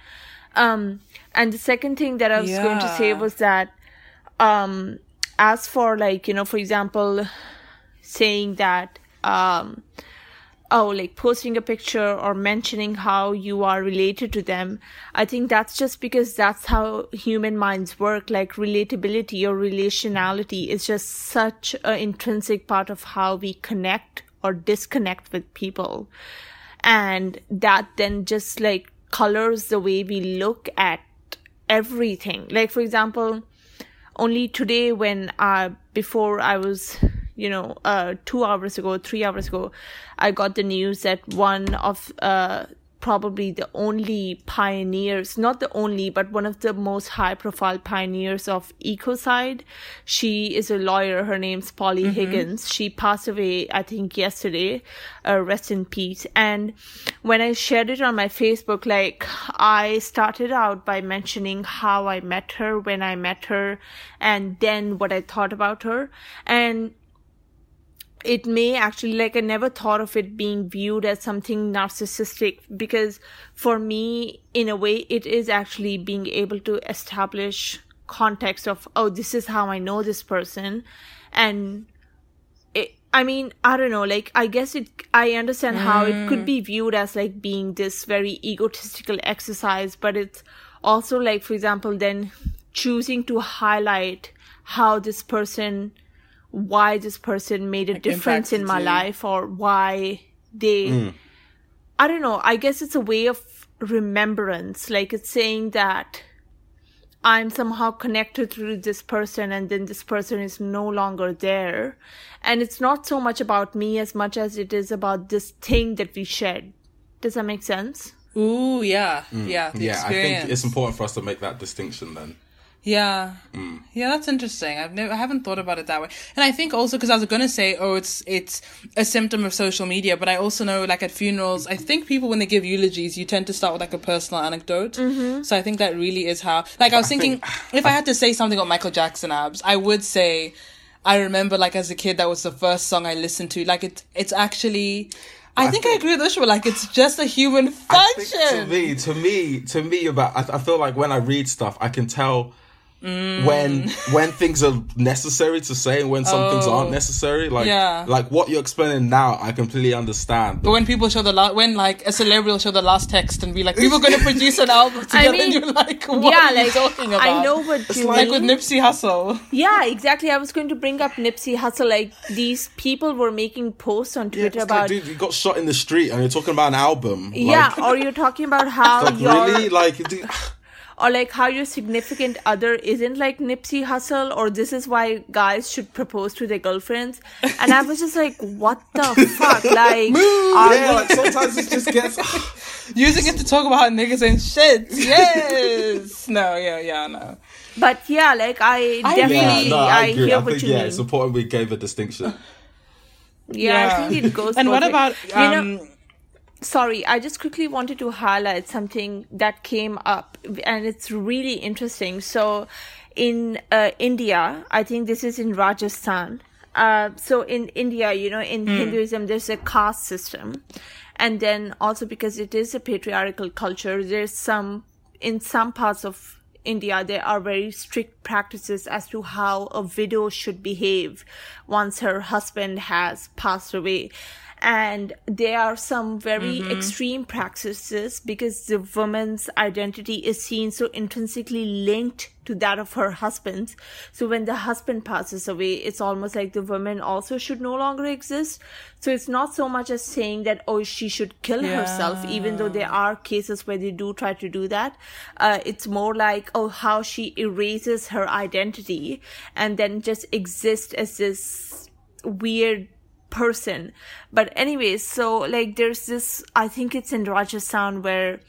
[SPEAKER 3] Um and the second thing that i was going to say was that um as for like you know for example saying that um oh like posting a picture or mentioning how you are related to them. I think that's just because that's how human minds work. Like relatability or relationality is just such an intrinsic part of how we connect or disconnect with people. And that then just like colors the way we look at everything. Like for example only today when uh before i was you know uh 2 hours ago 3 hours ago i got the news that one of uh probably the only pioneers not the only but one of the most high profile pioneers of ecocide. She is a lawyer. Her name's polly higgins. She passed away i think yesterday. Uh, rest in peace. And when i shared it on my facebook like i started out by mentioning how i met her when i met her and then what i thought about her. And it may actually like i never thought of it being viewed as something narcissistic because for me in a way it is actually being able to establish context of oh this is how i know this person. And it, i mean i don't know like i guess it i understand how it could be mm. viewed as like being this very egotistical exercise but it's also like for example then choosing to highlight how this person why this person made a difference in my
[SPEAKER 2] you.
[SPEAKER 3] life or why they hmm. i don't know. I guess it's a way of remembrance. Like it's saying that i'm somehow connected to this person and then this person is no longer there. And it's not so much about me as much as it is about this thing that we shared. Does that make sense?
[SPEAKER 2] Ooh, yeah, hmm. yeah, the
[SPEAKER 4] yeah. I think it's important for us to make that distinction. Then
[SPEAKER 2] Yeah.
[SPEAKER 4] Mm.
[SPEAKER 2] Yeah, that's interesting. I've never I haven't thought about it that way. And I think also because I was going to say oh it's it's a symptom of social media, but I also know like at funerals, I think people when they give eulogies, you tend to start with like a personal anecdote. Mm-hmm. So I think that really is how like I was thinking if I had to say something about Michael Jackson abs, I would say I remember like as a kid that was the first song I listened to. Like it it's actually I, think, I agree with Ushbah. Like it's just a human
[SPEAKER 4] I think
[SPEAKER 2] function.
[SPEAKER 4] to me, to me, to me, about I, I feel like when I read stuff, I can tell when mm. when things are necessary to say and when some things aren't oh. necessary. Like
[SPEAKER 2] Yeah.
[SPEAKER 4] like what you're explaining now, I completely understand.
[SPEAKER 2] But when people show the last, when like a celebrity will show the last text and be like, "We were going to produce an album together,"
[SPEAKER 3] mean,
[SPEAKER 2] and you're like, "What
[SPEAKER 3] yeah
[SPEAKER 2] are you talking about?"
[SPEAKER 3] i know what you
[SPEAKER 2] like
[SPEAKER 3] mean.
[SPEAKER 2] with Nipsey Hussle.
[SPEAKER 3] Yeah, exactly. I was going to bring up Nipsey Hussle. Like these people were making posts on
[SPEAKER 4] Yeah,
[SPEAKER 3] Twitter
[SPEAKER 4] like,
[SPEAKER 3] about
[SPEAKER 4] dude, you got shot in the street and you're talking about an album.
[SPEAKER 3] yeah,
[SPEAKER 4] like,
[SPEAKER 3] or you're talking about how
[SPEAKER 4] like
[SPEAKER 3] your
[SPEAKER 4] really, like, dude,
[SPEAKER 3] or like how your significant other isn't like Nipsey Hussle, or this is why guys should propose to their girlfriends. And I was just like, what the fuck? Like, are
[SPEAKER 4] yeah,
[SPEAKER 3] you-
[SPEAKER 4] like sometimes it just gets.
[SPEAKER 2] Using it to talk about niggas and shit. Yes. no. Yeah. Yeah. No.
[SPEAKER 3] but yeah, like I,
[SPEAKER 2] I
[SPEAKER 3] definitely
[SPEAKER 2] really-
[SPEAKER 4] no,
[SPEAKER 3] I,
[SPEAKER 4] I,
[SPEAKER 3] hear
[SPEAKER 4] I
[SPEAKER 3] what
[SPEAKER 4] think
[SPEAKER 3] you
[SPEAKER 4] yeah,
[SPEAKER 3] mean.
[SPEAKER 4] it's important we gave a distinction.
[SPEAKER 3] yeah, I think it goes.
[SPEAKER 2] And
[SPEAKER 3] both
[SPEAKER 2] what
[SPEAKER 3] ways.
[SPEAKER 2] about
[SPEAKER 3] you know?
[SPEAKER 2] Um,
[SPEAKER 3] sorry, I just quickly wanted to highlight something that came up, and it's really interesting. So, in uh, India, I think this is in Rajasthan. Uh, so in India, you know, in Hinduism, there's a caste system, and then also because it is a patriarchal culture, there's some in some parts of India, there are very strict practices as to how a widow should behave once her husband has passed away. And there are some very extreme practices because the woman's identity is seen so intrinsically linked to that of her husband's. So when the husband passes away, it's almost like the woman also should no longer exist. So it's not so much as saying that, oh, she should kill herself, even though there are cases where they do try to do that. Uh, it's more like, oh, how she erases her identity and then just exists as this weird person. But anyways, so like there's this, I think it's in Rajasthan where,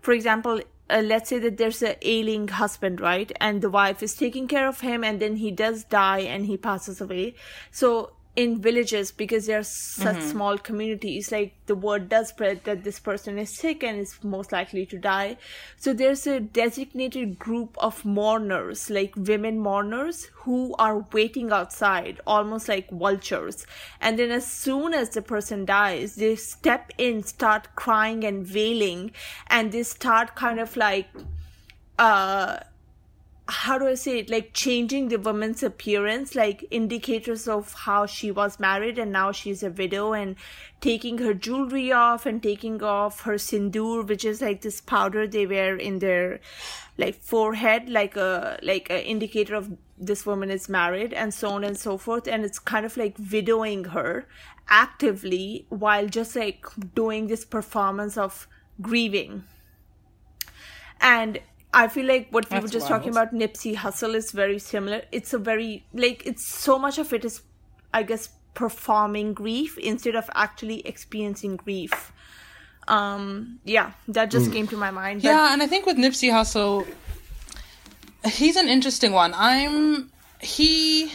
[SPEAKER 3] for example, uh, let's say that there's a ailing husband, right? And the wife is taking care of him and then he does die and he passes away. So in villages, because they're such small communities, like the word does spread that this person is sick and is most likely to die. So there's a designated group of mourners, like women mourners, who are waiting outside, almost like vultures. And then as soon as the person dies, they step in, start crying and wailing, and they start kind of like, uh, how do I say it? Like changing the woman's appearance, like indicators of how she was married and now she's a widow, and taking her jewelry off and taking off her sindoor, which is like this powder they wear in their like forehead, like a like a indicator of this woman is married, and so on and so forth. And it's kind of like widowing her actively while just like doing this performance of grieving. And I feel like what we were
[SPEAKER 2] That's
[SPEAKER 3] just talking about Nipsey Hussle is very similar. It's a very like it's so much of it is I guess performing grief instead of actually experiencing grief. Um yeah, that just came to my mind. But
[SPEAKER 2] Yeah, and I think with Nipsey Hussle, he's an interesting one. I'm he.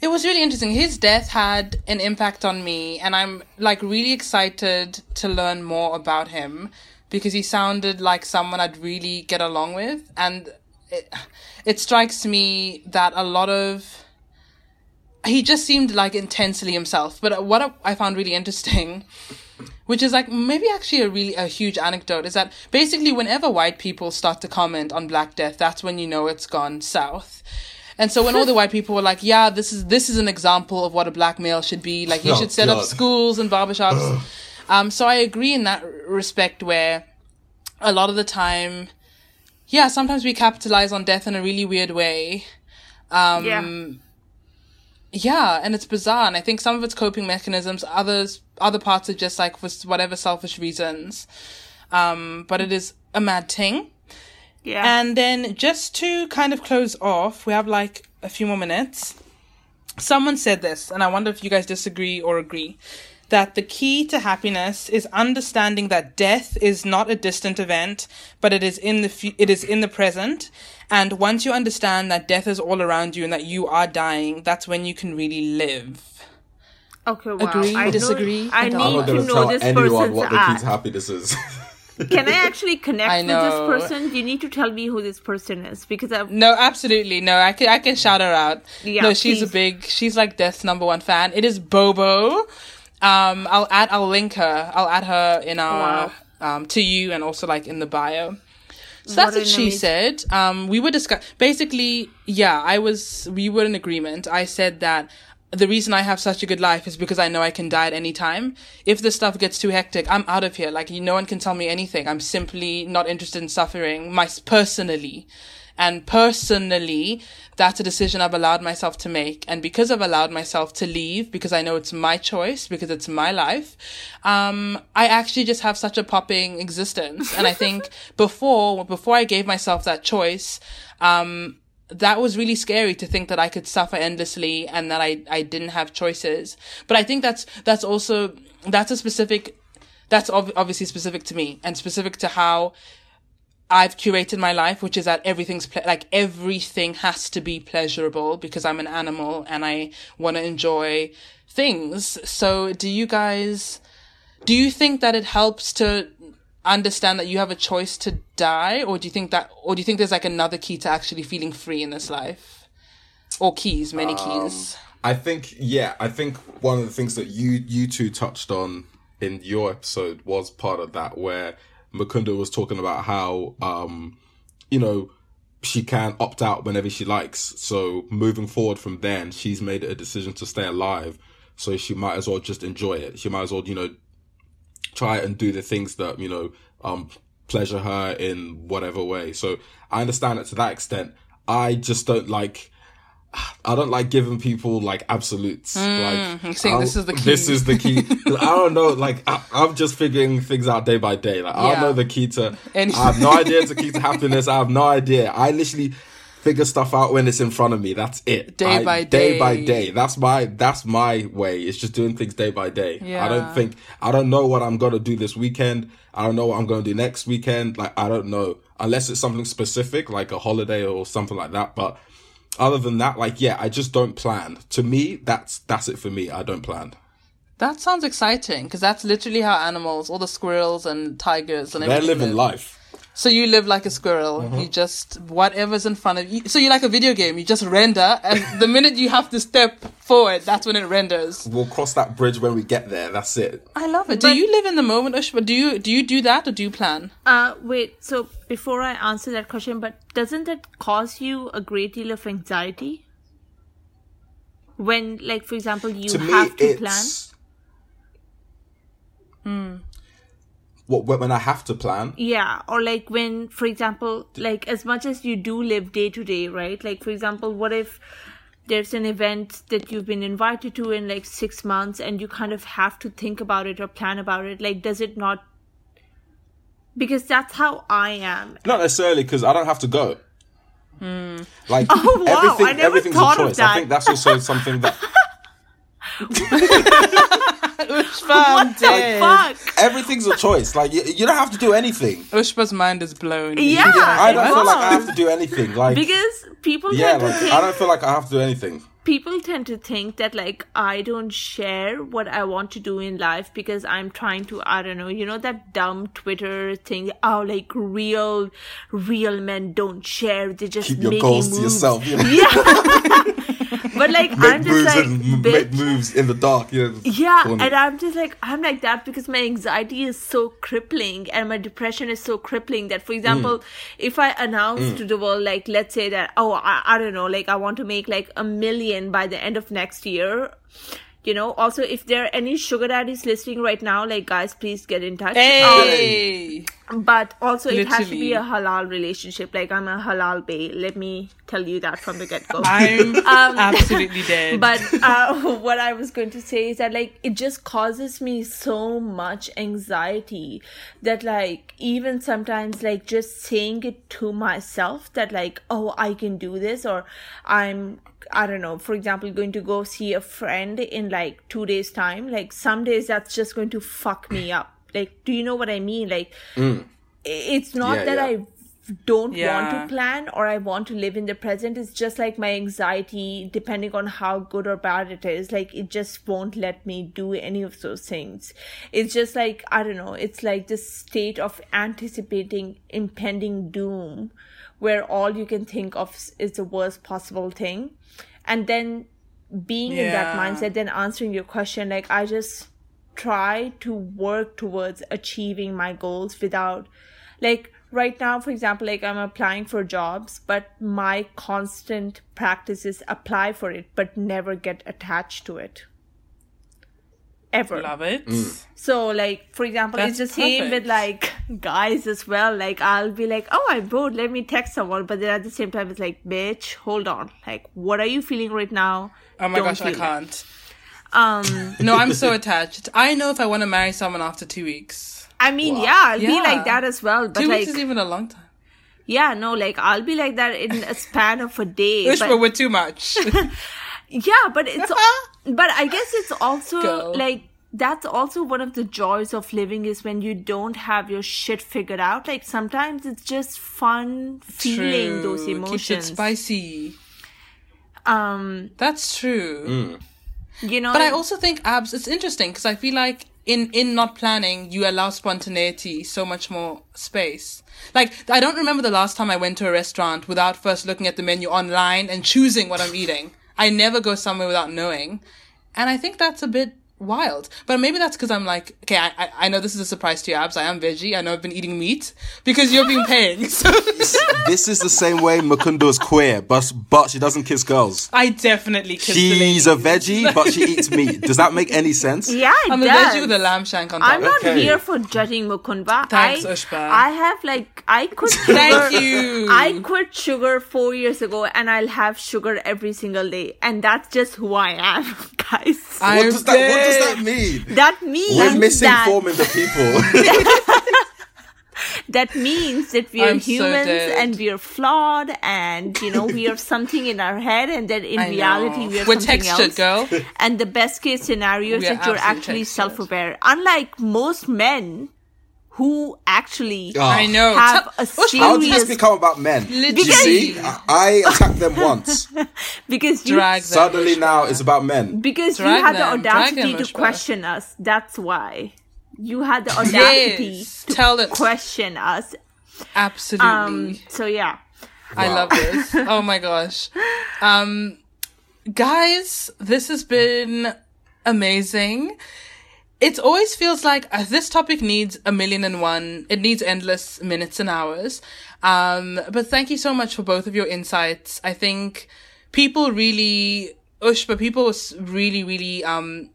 [SPEAKER 2] It was really interesting. His death had an impact on me, and I'm like really excited to learn more about him because he sounded like someone I'd really get along with, and it, it strikes me that a lot of he just seemed like intensely himself. But what I found really interesting which is like maybe actually a really a huge anecdote is that basically whenever white people start to comment on black death that's when you know it's gone south. And so when all the white people were like yeah this is this is an example of what a black male should be. Like you
[SPEAKER 4] Oh,
[SPEAKER 2] should set up schools and barbershops um so i agree in that respect where a lot of the time yeah sometimes we capitalize on death in a really weird way um
[SPEAKER 3] yeah.
[SPEAKER 2] yeah, and it's bizarre. And I think some of it's coping mechanisms, others, other parts are just like for whatever selfish reasons. Um, but it is a mad thing.
[SPEAKER 3] Yeah.
[SPEAKER 2] And then just to kind of close off, we have like a few more minutes. Someone said this, and I wonder if you guys disagree or agree, that the key to happiness is understanding that death is not a distant event, but it is in the fu- it is in the present. And once you understand that death is all around you and that you are dying, that's when you can really live.
[SPEAKER 3] okay, wow.
[SPEAKER 2] agree,
[SPEAKER 3] I
[SPEAKER 2] disagree?
[SPEAKER 3] I
[SPEAKER 2] I
[SPEAKER 3] need
[SPEAKER 4] I'm not
[SPEAKER 3] to know
[SPEAKER 4] tell
[SPEAKER 3] this
[SPEAKER 4] anyone what the key to happiness is.
[SPEAKER 3] Can I actually connect
[SPEAKER 2] I
[SPEAKER 3] with this person? You need to tell me who this person is because I
[SPEAKER 2] No, absolutely. No, I can I can shout her out.
[SPEAKER 3] Yeah,
[SPEAKER 2] no, she's
[SPEAKER 3] please.
[SPEAKER 2] a big she's like Death's number one fan. It is Bobo. Um I'll add I'll link her. I'll add her in our um to you and also like in the bio. So that's
[SPEAKER 3] What
[SPEAKER 2] what she
[SPEAKER 3] amazing-
[SPEAKER 2] said. Um we were discuss basically, yeah, I was we were in agreement. I said that the reason I have such a good life is because I know I can die at any time. If the stuff gets too hectic, I'm out of here. Like, no one can tell me anything. I'm simply not interested in suffering, my personally. And personally, that's a decision I've allowed myself to make. And because I've allowed myself to leave, because I know it's my choice, because it's my life, um, I actually just have such a popping existence. And I think before, before I gave myself that choice, um, that was really scary to think that I could suffer endlessly and that I, I didn't have choices. But I think that's, that's also, that's a specific, that's ob- obviously specific to me and specific to how I've curated my life, which is that everything's ple- like everything has to be pleasurable because I'm an animal and I want to enjoy things. So, do you guys, do you think that it helps to understand that you have a choice to die, or do you think that, or do you think there's like another key to actually feeling free in this life, or keys, many um, keys?
[SPEAKER 4] I think yeah, I think one of the things that you you two touched on in your episode was part of that where Mukunda was talking about how um you know she can opt out whenever she likes. So moving forward from then, she's made a decision to stay alive. So she might as well just enjoy it. She might as well, you know, try and do the things that, you know, um, pleasure her in whatever way. So I understand it to that extent. I just don't like, I don't like giving people like absolutes. Mm, like
[SPEAKER 2] you're saying this is the key.
[SPEAKER 4] This is the key. I don't know. Like I, I'm just figuring things out day by day. Like I don't know the key to.
[SPEAKER 2] Any-
[SPEAKER 4] I have no idea the key to happiness. I have no idea. I literally figure stuff out when it's in front of me. That's it.
[SPEAKER 2] Day
[SPEAKER 4] I-
[SPEAKER 2] by
[SPEAKER 4] Day by
[SPEAKER 2] day.
[SPEAKER 4] day. That's my. That's my way. It's just doing things day by day. I don't think. I don't know what I'm gonna do this weekend. I don't know what I'm gonna do next weekend. Like I don't know unless it's something specific, like a holiday or something like that. But other than that, like yeah, I just don't plan. To me, that's that's it for me. I don't plan.
[SPEAKER 2] That sounds exciting because that's literally how animals, all the squirrels and tigers and
[SPEAKER 4] They're
[SPEAKER 2] everything
[SPEAKER 4] living
[SPEAKER 2] live.
[SPEAKER 4] life.
[SPEAKER 2] So you live like a squirrel.
[SPEAKER 4] Mm-hmm.
[SPEAKER 2] You just whatever's in front of you. So you like a video game. You just render, and the minute you have to step forward, that's when it renders.
[SPEAKER 4] We'll cross that bridge when we get there. That's it.
[SPEAKER 2] I love it. do you live in the moment, Ushbah? Do you do you do that or do you plan?
[SPEAKER 3] Uh, wait. So before I answer that question, but doesn't that cause you a great deal of anxiety? When, like, for example, you
[SPEAKER 4] to me,
[SPEAKER 3] have to
[SPEAKER 4] it's
[SPEAKER 3] plan.
[SPEAKER 4] What when I have to plan.
[SPEAKER 3] Yeah, or like when, for example, like as much as you do live day to day, right? Like, for example, what if there's an event that you've been invited to in like six months and you kind of have to think about it or plan about it? Like, does it not? Because that's how I am.
[SPEAKER 4] Not necessarily because I don't have to go. Hmm. Like
[SPEAKER 3] Oh, wow, I
[SPEAKER 4] everything,
[SPEAKER 3] never
[SPEAKER 4] everything's
[SPEAKER 3] thought
[SPEAKER 4] a
[SPEAKER 3] of
[SPEAKER 4] choice.
[SPEAKER 3] that.
[SPEAKER 4] I think that's also something that
[SPEAKER 2] Ushbah, I'm.
[SPEAKER 3] Fuck!
[SPEAKER 4] everything's a choice. Like you, you don't have to do anything.
[SPEAKER 2] Ushbah's mind is blown.
[SPEAKER 3] Yeah,
[SPEAKER 4] I don't feel like I have to do anything. Like
[SPEAKER 3] Because people
[SPEAKER 4] yeah, like I don't feel like I have to do anything.
[SPEAKER 3] People tend to think that like I don't share what I want to do in life because I'm trying to I don't know, you know that dumb Twitter thing, oh like real real men don't share, they just
[SPEAKER 4] Keep your goals to yourself. You know?
[SPEAKER 3] Yeah. but like
[SPEAKER 4] Make
[SPEAKER 3] I'm just like
[SPEAKER 4] m- make moves in the dark. You know,
[SPEAKER 3] Yeah,
[SPEAKER 4] corny.
[SPEAKER 3] and I'm just like I'm like that because my anxiety is so crippling and my depression is so crippling that for example,
[SPEAKER 4] Mm.
[SPEAKER 3] if I announce to the world like let's say that oh I, I don't know like I want to make like a million by the end of next year, you know. Also, if there are any sugar daddies listening right now, like guys, please get in touch.
[SPEAKER 2] Hey.
[SPEAKER 3] Um, but also, it has to be a halal relationship. Like I'm a halal bay. Let me tell you that from the get go.
[SPEAKER 2] I'm
[SPEAKER 3] Um,
[SPEAKER 2] absolutely dead.
[SPEAKER 3] but uh, what I was going to say is that like it just causes me so much anxiety that like even sometimes like just saying it to myself that like oh I can do this or I'm I don't know for example going to go see a friend in like 2 days time like some days that's just going to fuck me up like do you know what I mean like hmm. i- it's not
[SPEAKER 4] Yeah,
[SPEAKER 3] that
[SPEAKER 4] yeah.
[SPEAKER 3] I don't want to plan or I want to live in the present. It's just like my anxiety, depending on how good or bad it is, like it just won't let me do any of those things. It's just like, I don't know, it's like this state of anticipating impending doom where all you can think of is the worst possible thing. And then being in that mindset, then answering your question, like I just try to work towards achieving my goals without like right now for example like i'm applying for jobs but my constant practice is apply for it but never get attached to it. Ever.
[SPEAKER 2] Love it. Mm.
[SPEAKER 3] so like for example it's the
[SPEAKER 2] That's
[SPEAKER 3] same with like guys as well. Like i'll be like oh i'm bored let me text someone. But then at the same time it's like bitch hold on. Like what are you feeling right now?
[SPEAKER 2] Oh my
[SPEAKER 3] Don't
[SPEAKER 2] gosh, I
[SPEAKER 3] feel it.
[SPEAKER 2] Can't.
[SPEAKER 3] um
[SPEAKER 2] No, I'm so attached. I know if I want to marry someone after two weeks.
[SPEAKER 3] i mean yeah i'll be like that as well but
[SPEAKER 2] Two
[SPEAKER 3] like
[SPEAKER 2] weeks is even a long time.
[SPEAKER 3] Yeah, no, like I'll be like that in a span of a day.
[SPEAKER 2] Wish
[SPEAKER 3] but-
[SPEAKER 2] but we're too much.
[SPEAKER 3] yeah, but it's but I guess it's also
[SPEAKER 2] Go.
[SPEAKER 3] like that's also one of the joys of living is when you don't have your shit figured out. Like sometimes it's just fun feeling
[SPEAKER 2] True.
[SPEAKER 3] those
[SPEAKER 2] Keeps it
[SPEAKER 3] emotions.
[SPEAKER 2] spicy.
[SPEAKER 3] Um,
[SPEAKER 2] That's true.
[SPEAKER 3] You know,
[SPEAKER 2] But I also think abs. It's interesting because I feel like in in not planning, you allow spontaneity so much more space. Like I don't remember the last time I went to a restaurant without first looking at the menu online and choosing what I'm eating. I never go somewhere without knowing, and I think that's a bit wild. But maybe that's because I'm like, okay, I, I I know this is a surprise to you, abs. I am veggie. I know I've been eating meat because you've been paying. So
[SPEAKER 4] this is the same way Makundo is queer, but but she doesn't kiss girls.
[SPEAKER 2] I definitely kiss the
[SPEAKER 4] She's a veggie, but she eats meat. Does that make any sense?
[SPEAKER 3] yeah, it
[SPEAKER 2] I'm a veggie with a lamb shank on top.
[SPEAKER 3] I'm not
[SPEAKER 4] Okay.
[SPEAKER 3] here for judging Mukundba.
[SPEAKER 2] Thanks,
[SPEAKER 3] I,
[SPEAKER 2] Ushbah.
[SPEAKER 3] I have like I quit sugar.
[SPEAKER 2] Thank you.
[SPEAKER 3] I quit sugar four years ago, and I'll have sugar every single day, and that's just who I am, guys.
[SPEAKER 2] I'm
[SPEAKER 4] does that What does that mean?
[SPEAKER 3] that means
[SPEAKER 4] We're
[SPEAKER 3] that
[SPEAKER 4] misinforming the people.
[SPEAKER 3] that means that we are
[SPEAKER 2] I'm
[SPEAKER 3] humans
[SPEAKER 2] dead.
[SPEAKER 3] and we are flawed, and you know we are something in our head, and then in
[SPEAKER 2] I
[SPEAKER 3] reality
[SPEAKER 2] know.
[SPEAKER 3] we are
[SPEAKER 2] We're
[SPEAKER 3] something
[SPEAKER 2] textured,
[SPEAKER 3] else.
[SPEAKER 2] girl.
[SPEAKER 3] And the best case scenario is
[SPEAKER 2] We are
[SPEAKER 3] that you're actually
[SPEAKER 2] textured.
[SPEAKER 3] self-aware, unlike most men who actually
[SPEAKER 4] Ah.
[SPEAKER 2] I know.
[SPEAKER 3] have a
[SPEAKER 2] Ushbah,
[SPEAKER 4] How did this become about men?
[SPEAKER 2] Literally.
[SPEAKER 4] You see, I, I attacked them once.
[SPEAKER 3] because you
[SPEAKER 2] Drag them.
[SPEAKER 4] Suddenly now it's about men.
[SPEAKER 3] because you
[SPEAKER 2] Drag
[SPEAKER 3] had the
[SPEAKER 2] them, drag
[SPEAKER 3] audacity
[SPEAKER 2] them,
[SPEAKER 3] to question us. That's why you had the audacity
[SPEAKER 2] Yes,
[SPEAKER 3] to
[SPEAKER 2] tell it.
[SPEAKER 3] question us.
[SPEAKER 2] Absolutely.
[SPEAKER 3] Um. So yeah.
[SPEAKER 2] I love this. Oh my gosh. Um, guys, this has been amazing. It always feels like uh, this topic needs a million and one. It needs endless minutes and hours. Um, but thank you so much for both of your insights. I think people really, ush, but people was really, really, um,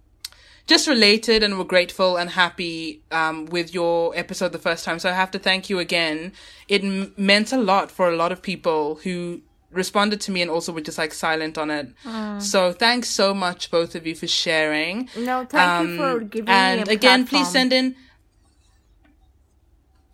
[SPEAKER 2] just related and were grateful and happy um, with your episode the first time. So I have to thank you again. It m- meant a lot for a lot of people who responded to me and also were just like silent on it. Ah. So thanks so much, both of you, for sharing.
[SPEAKER 3] No, thank you for um, giving
[SPEAKER 2] and
[SPEAKER 3] me a
[SPEAKER 2] again, please send in.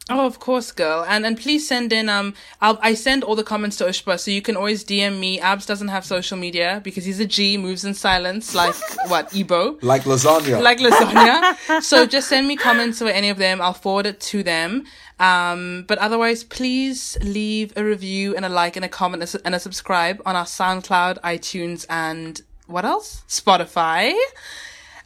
[SPEAKER 2] Oh, of course, girl. And and please send in um I'll I send all the comments to Ushbah, so you can always DM me. Abs doesn't have social media because he's a G, moves in silence, like what, Ebo?
[SPEAKER 4] Like lasagna.
[SPEAKER 2] like lasagna. so just send me comments or any of them. I'll forward it to them. Um, but otherwise, please leave a review and a like and a comment and a and a subscribe on our SoundCloud, iTunes, and what else? Spotify.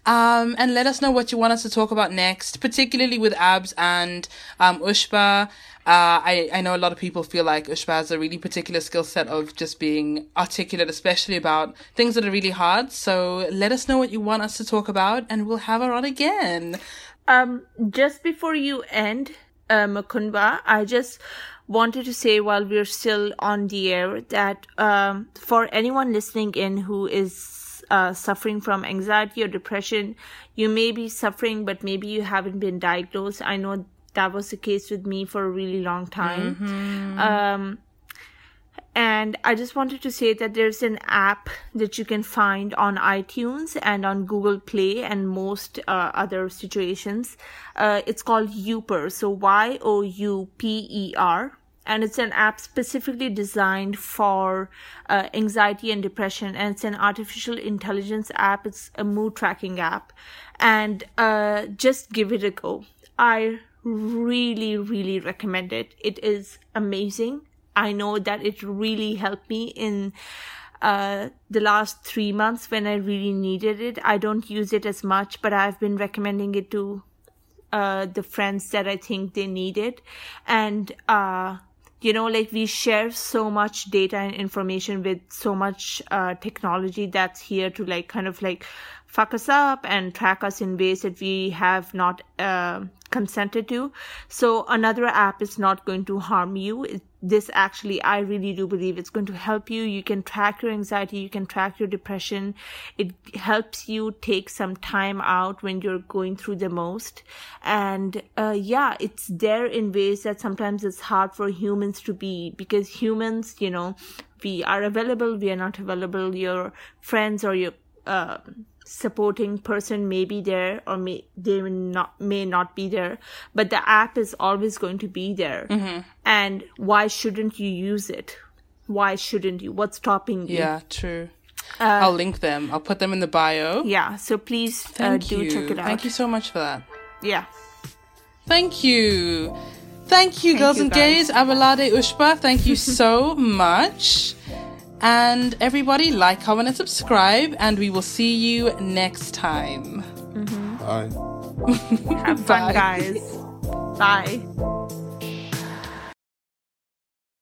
[SPEAKER 2] Um, and let us know what you want us to talk about next, particularly with Abs and um, Ushbah. Uh, I, I know a lot of people feel like Ushbah has a really particular skill set of just being articulate, especially about things that are really hard. So let us know what you want us to talk about, and we'll have her on again.
[SPEAKER 3] Um, just before you end, uh, Mukundba, I just wanted to say while we're still on the air that um, for anyone listening in who is uh, suffering from anxiety or depression, you may be suffering, but maybe you haven't been diagnosed. I know that was the case with me for a really long time. Um, and I just wanted to say that there's an app that you can find on iTunes and on Google Play and most uh, other situations. Uh, it's called Youper, so Y O U P E R. And it's an app specifically designed for uh, anxiety and depression. And it's an artificial intelligence app. It's a mood tracking app. And uh, just give it a go. I really, really recommend it. It is amazing. I know that it really helped me in uh, the last three months when I really needed it. I don't use it as much, but I've been recommending it to uh, the friends that I think they need it. And, uh, you know, like we share so much data and information with so much uh, technology that's here to like kind of like fuck us up and track us in ways that we have not uh, consented to. So another app is not going to harm you. This actually, I really do believe it's going to help you. You can track your anxiety. You can track your depression. It helps you take some time out when you're going through the most. And, uh, yeah, it's there in ways that sometimes it's hard for humans to be because humans, you know, we are available. We are not available. Your friends or your, uh, supporting person may be there or may they may not may not be there but the app is always going to be there. Mm-hmm. and why shouldn't you use it? Why shouldn't you? What's stopping you?
[SPEAKER 2] Yeah true. Uh, i'll link them. I'll put them in the bio.
[SPEAKER 3] Yeah so please uh, do
[SPEAKER 2] you.
[SPEAKER 3] check it out.
[SPEAKER 2] thank you so much for that.
[SPEAKER 3] Yeah.
[SPEAKER 2] Thank you. Thank you
[SPEAKER 3] thank
[SPEAKER 2] girls
[SPEAKER 3] you
[SPEAKER 2] and
[SPEAKER 3] guys.
[SPEAKER 2] gays Abolade Ushbah thank you so much. And everybody, like, comment, and subscribe. And we will see you next time. Mm-hmm.
[SPEAKER 4] Bye.
[SPEAKER 3] Have fun,
[SPEAKER 2] Bye.
[SPEAKER 3] guys. Bye.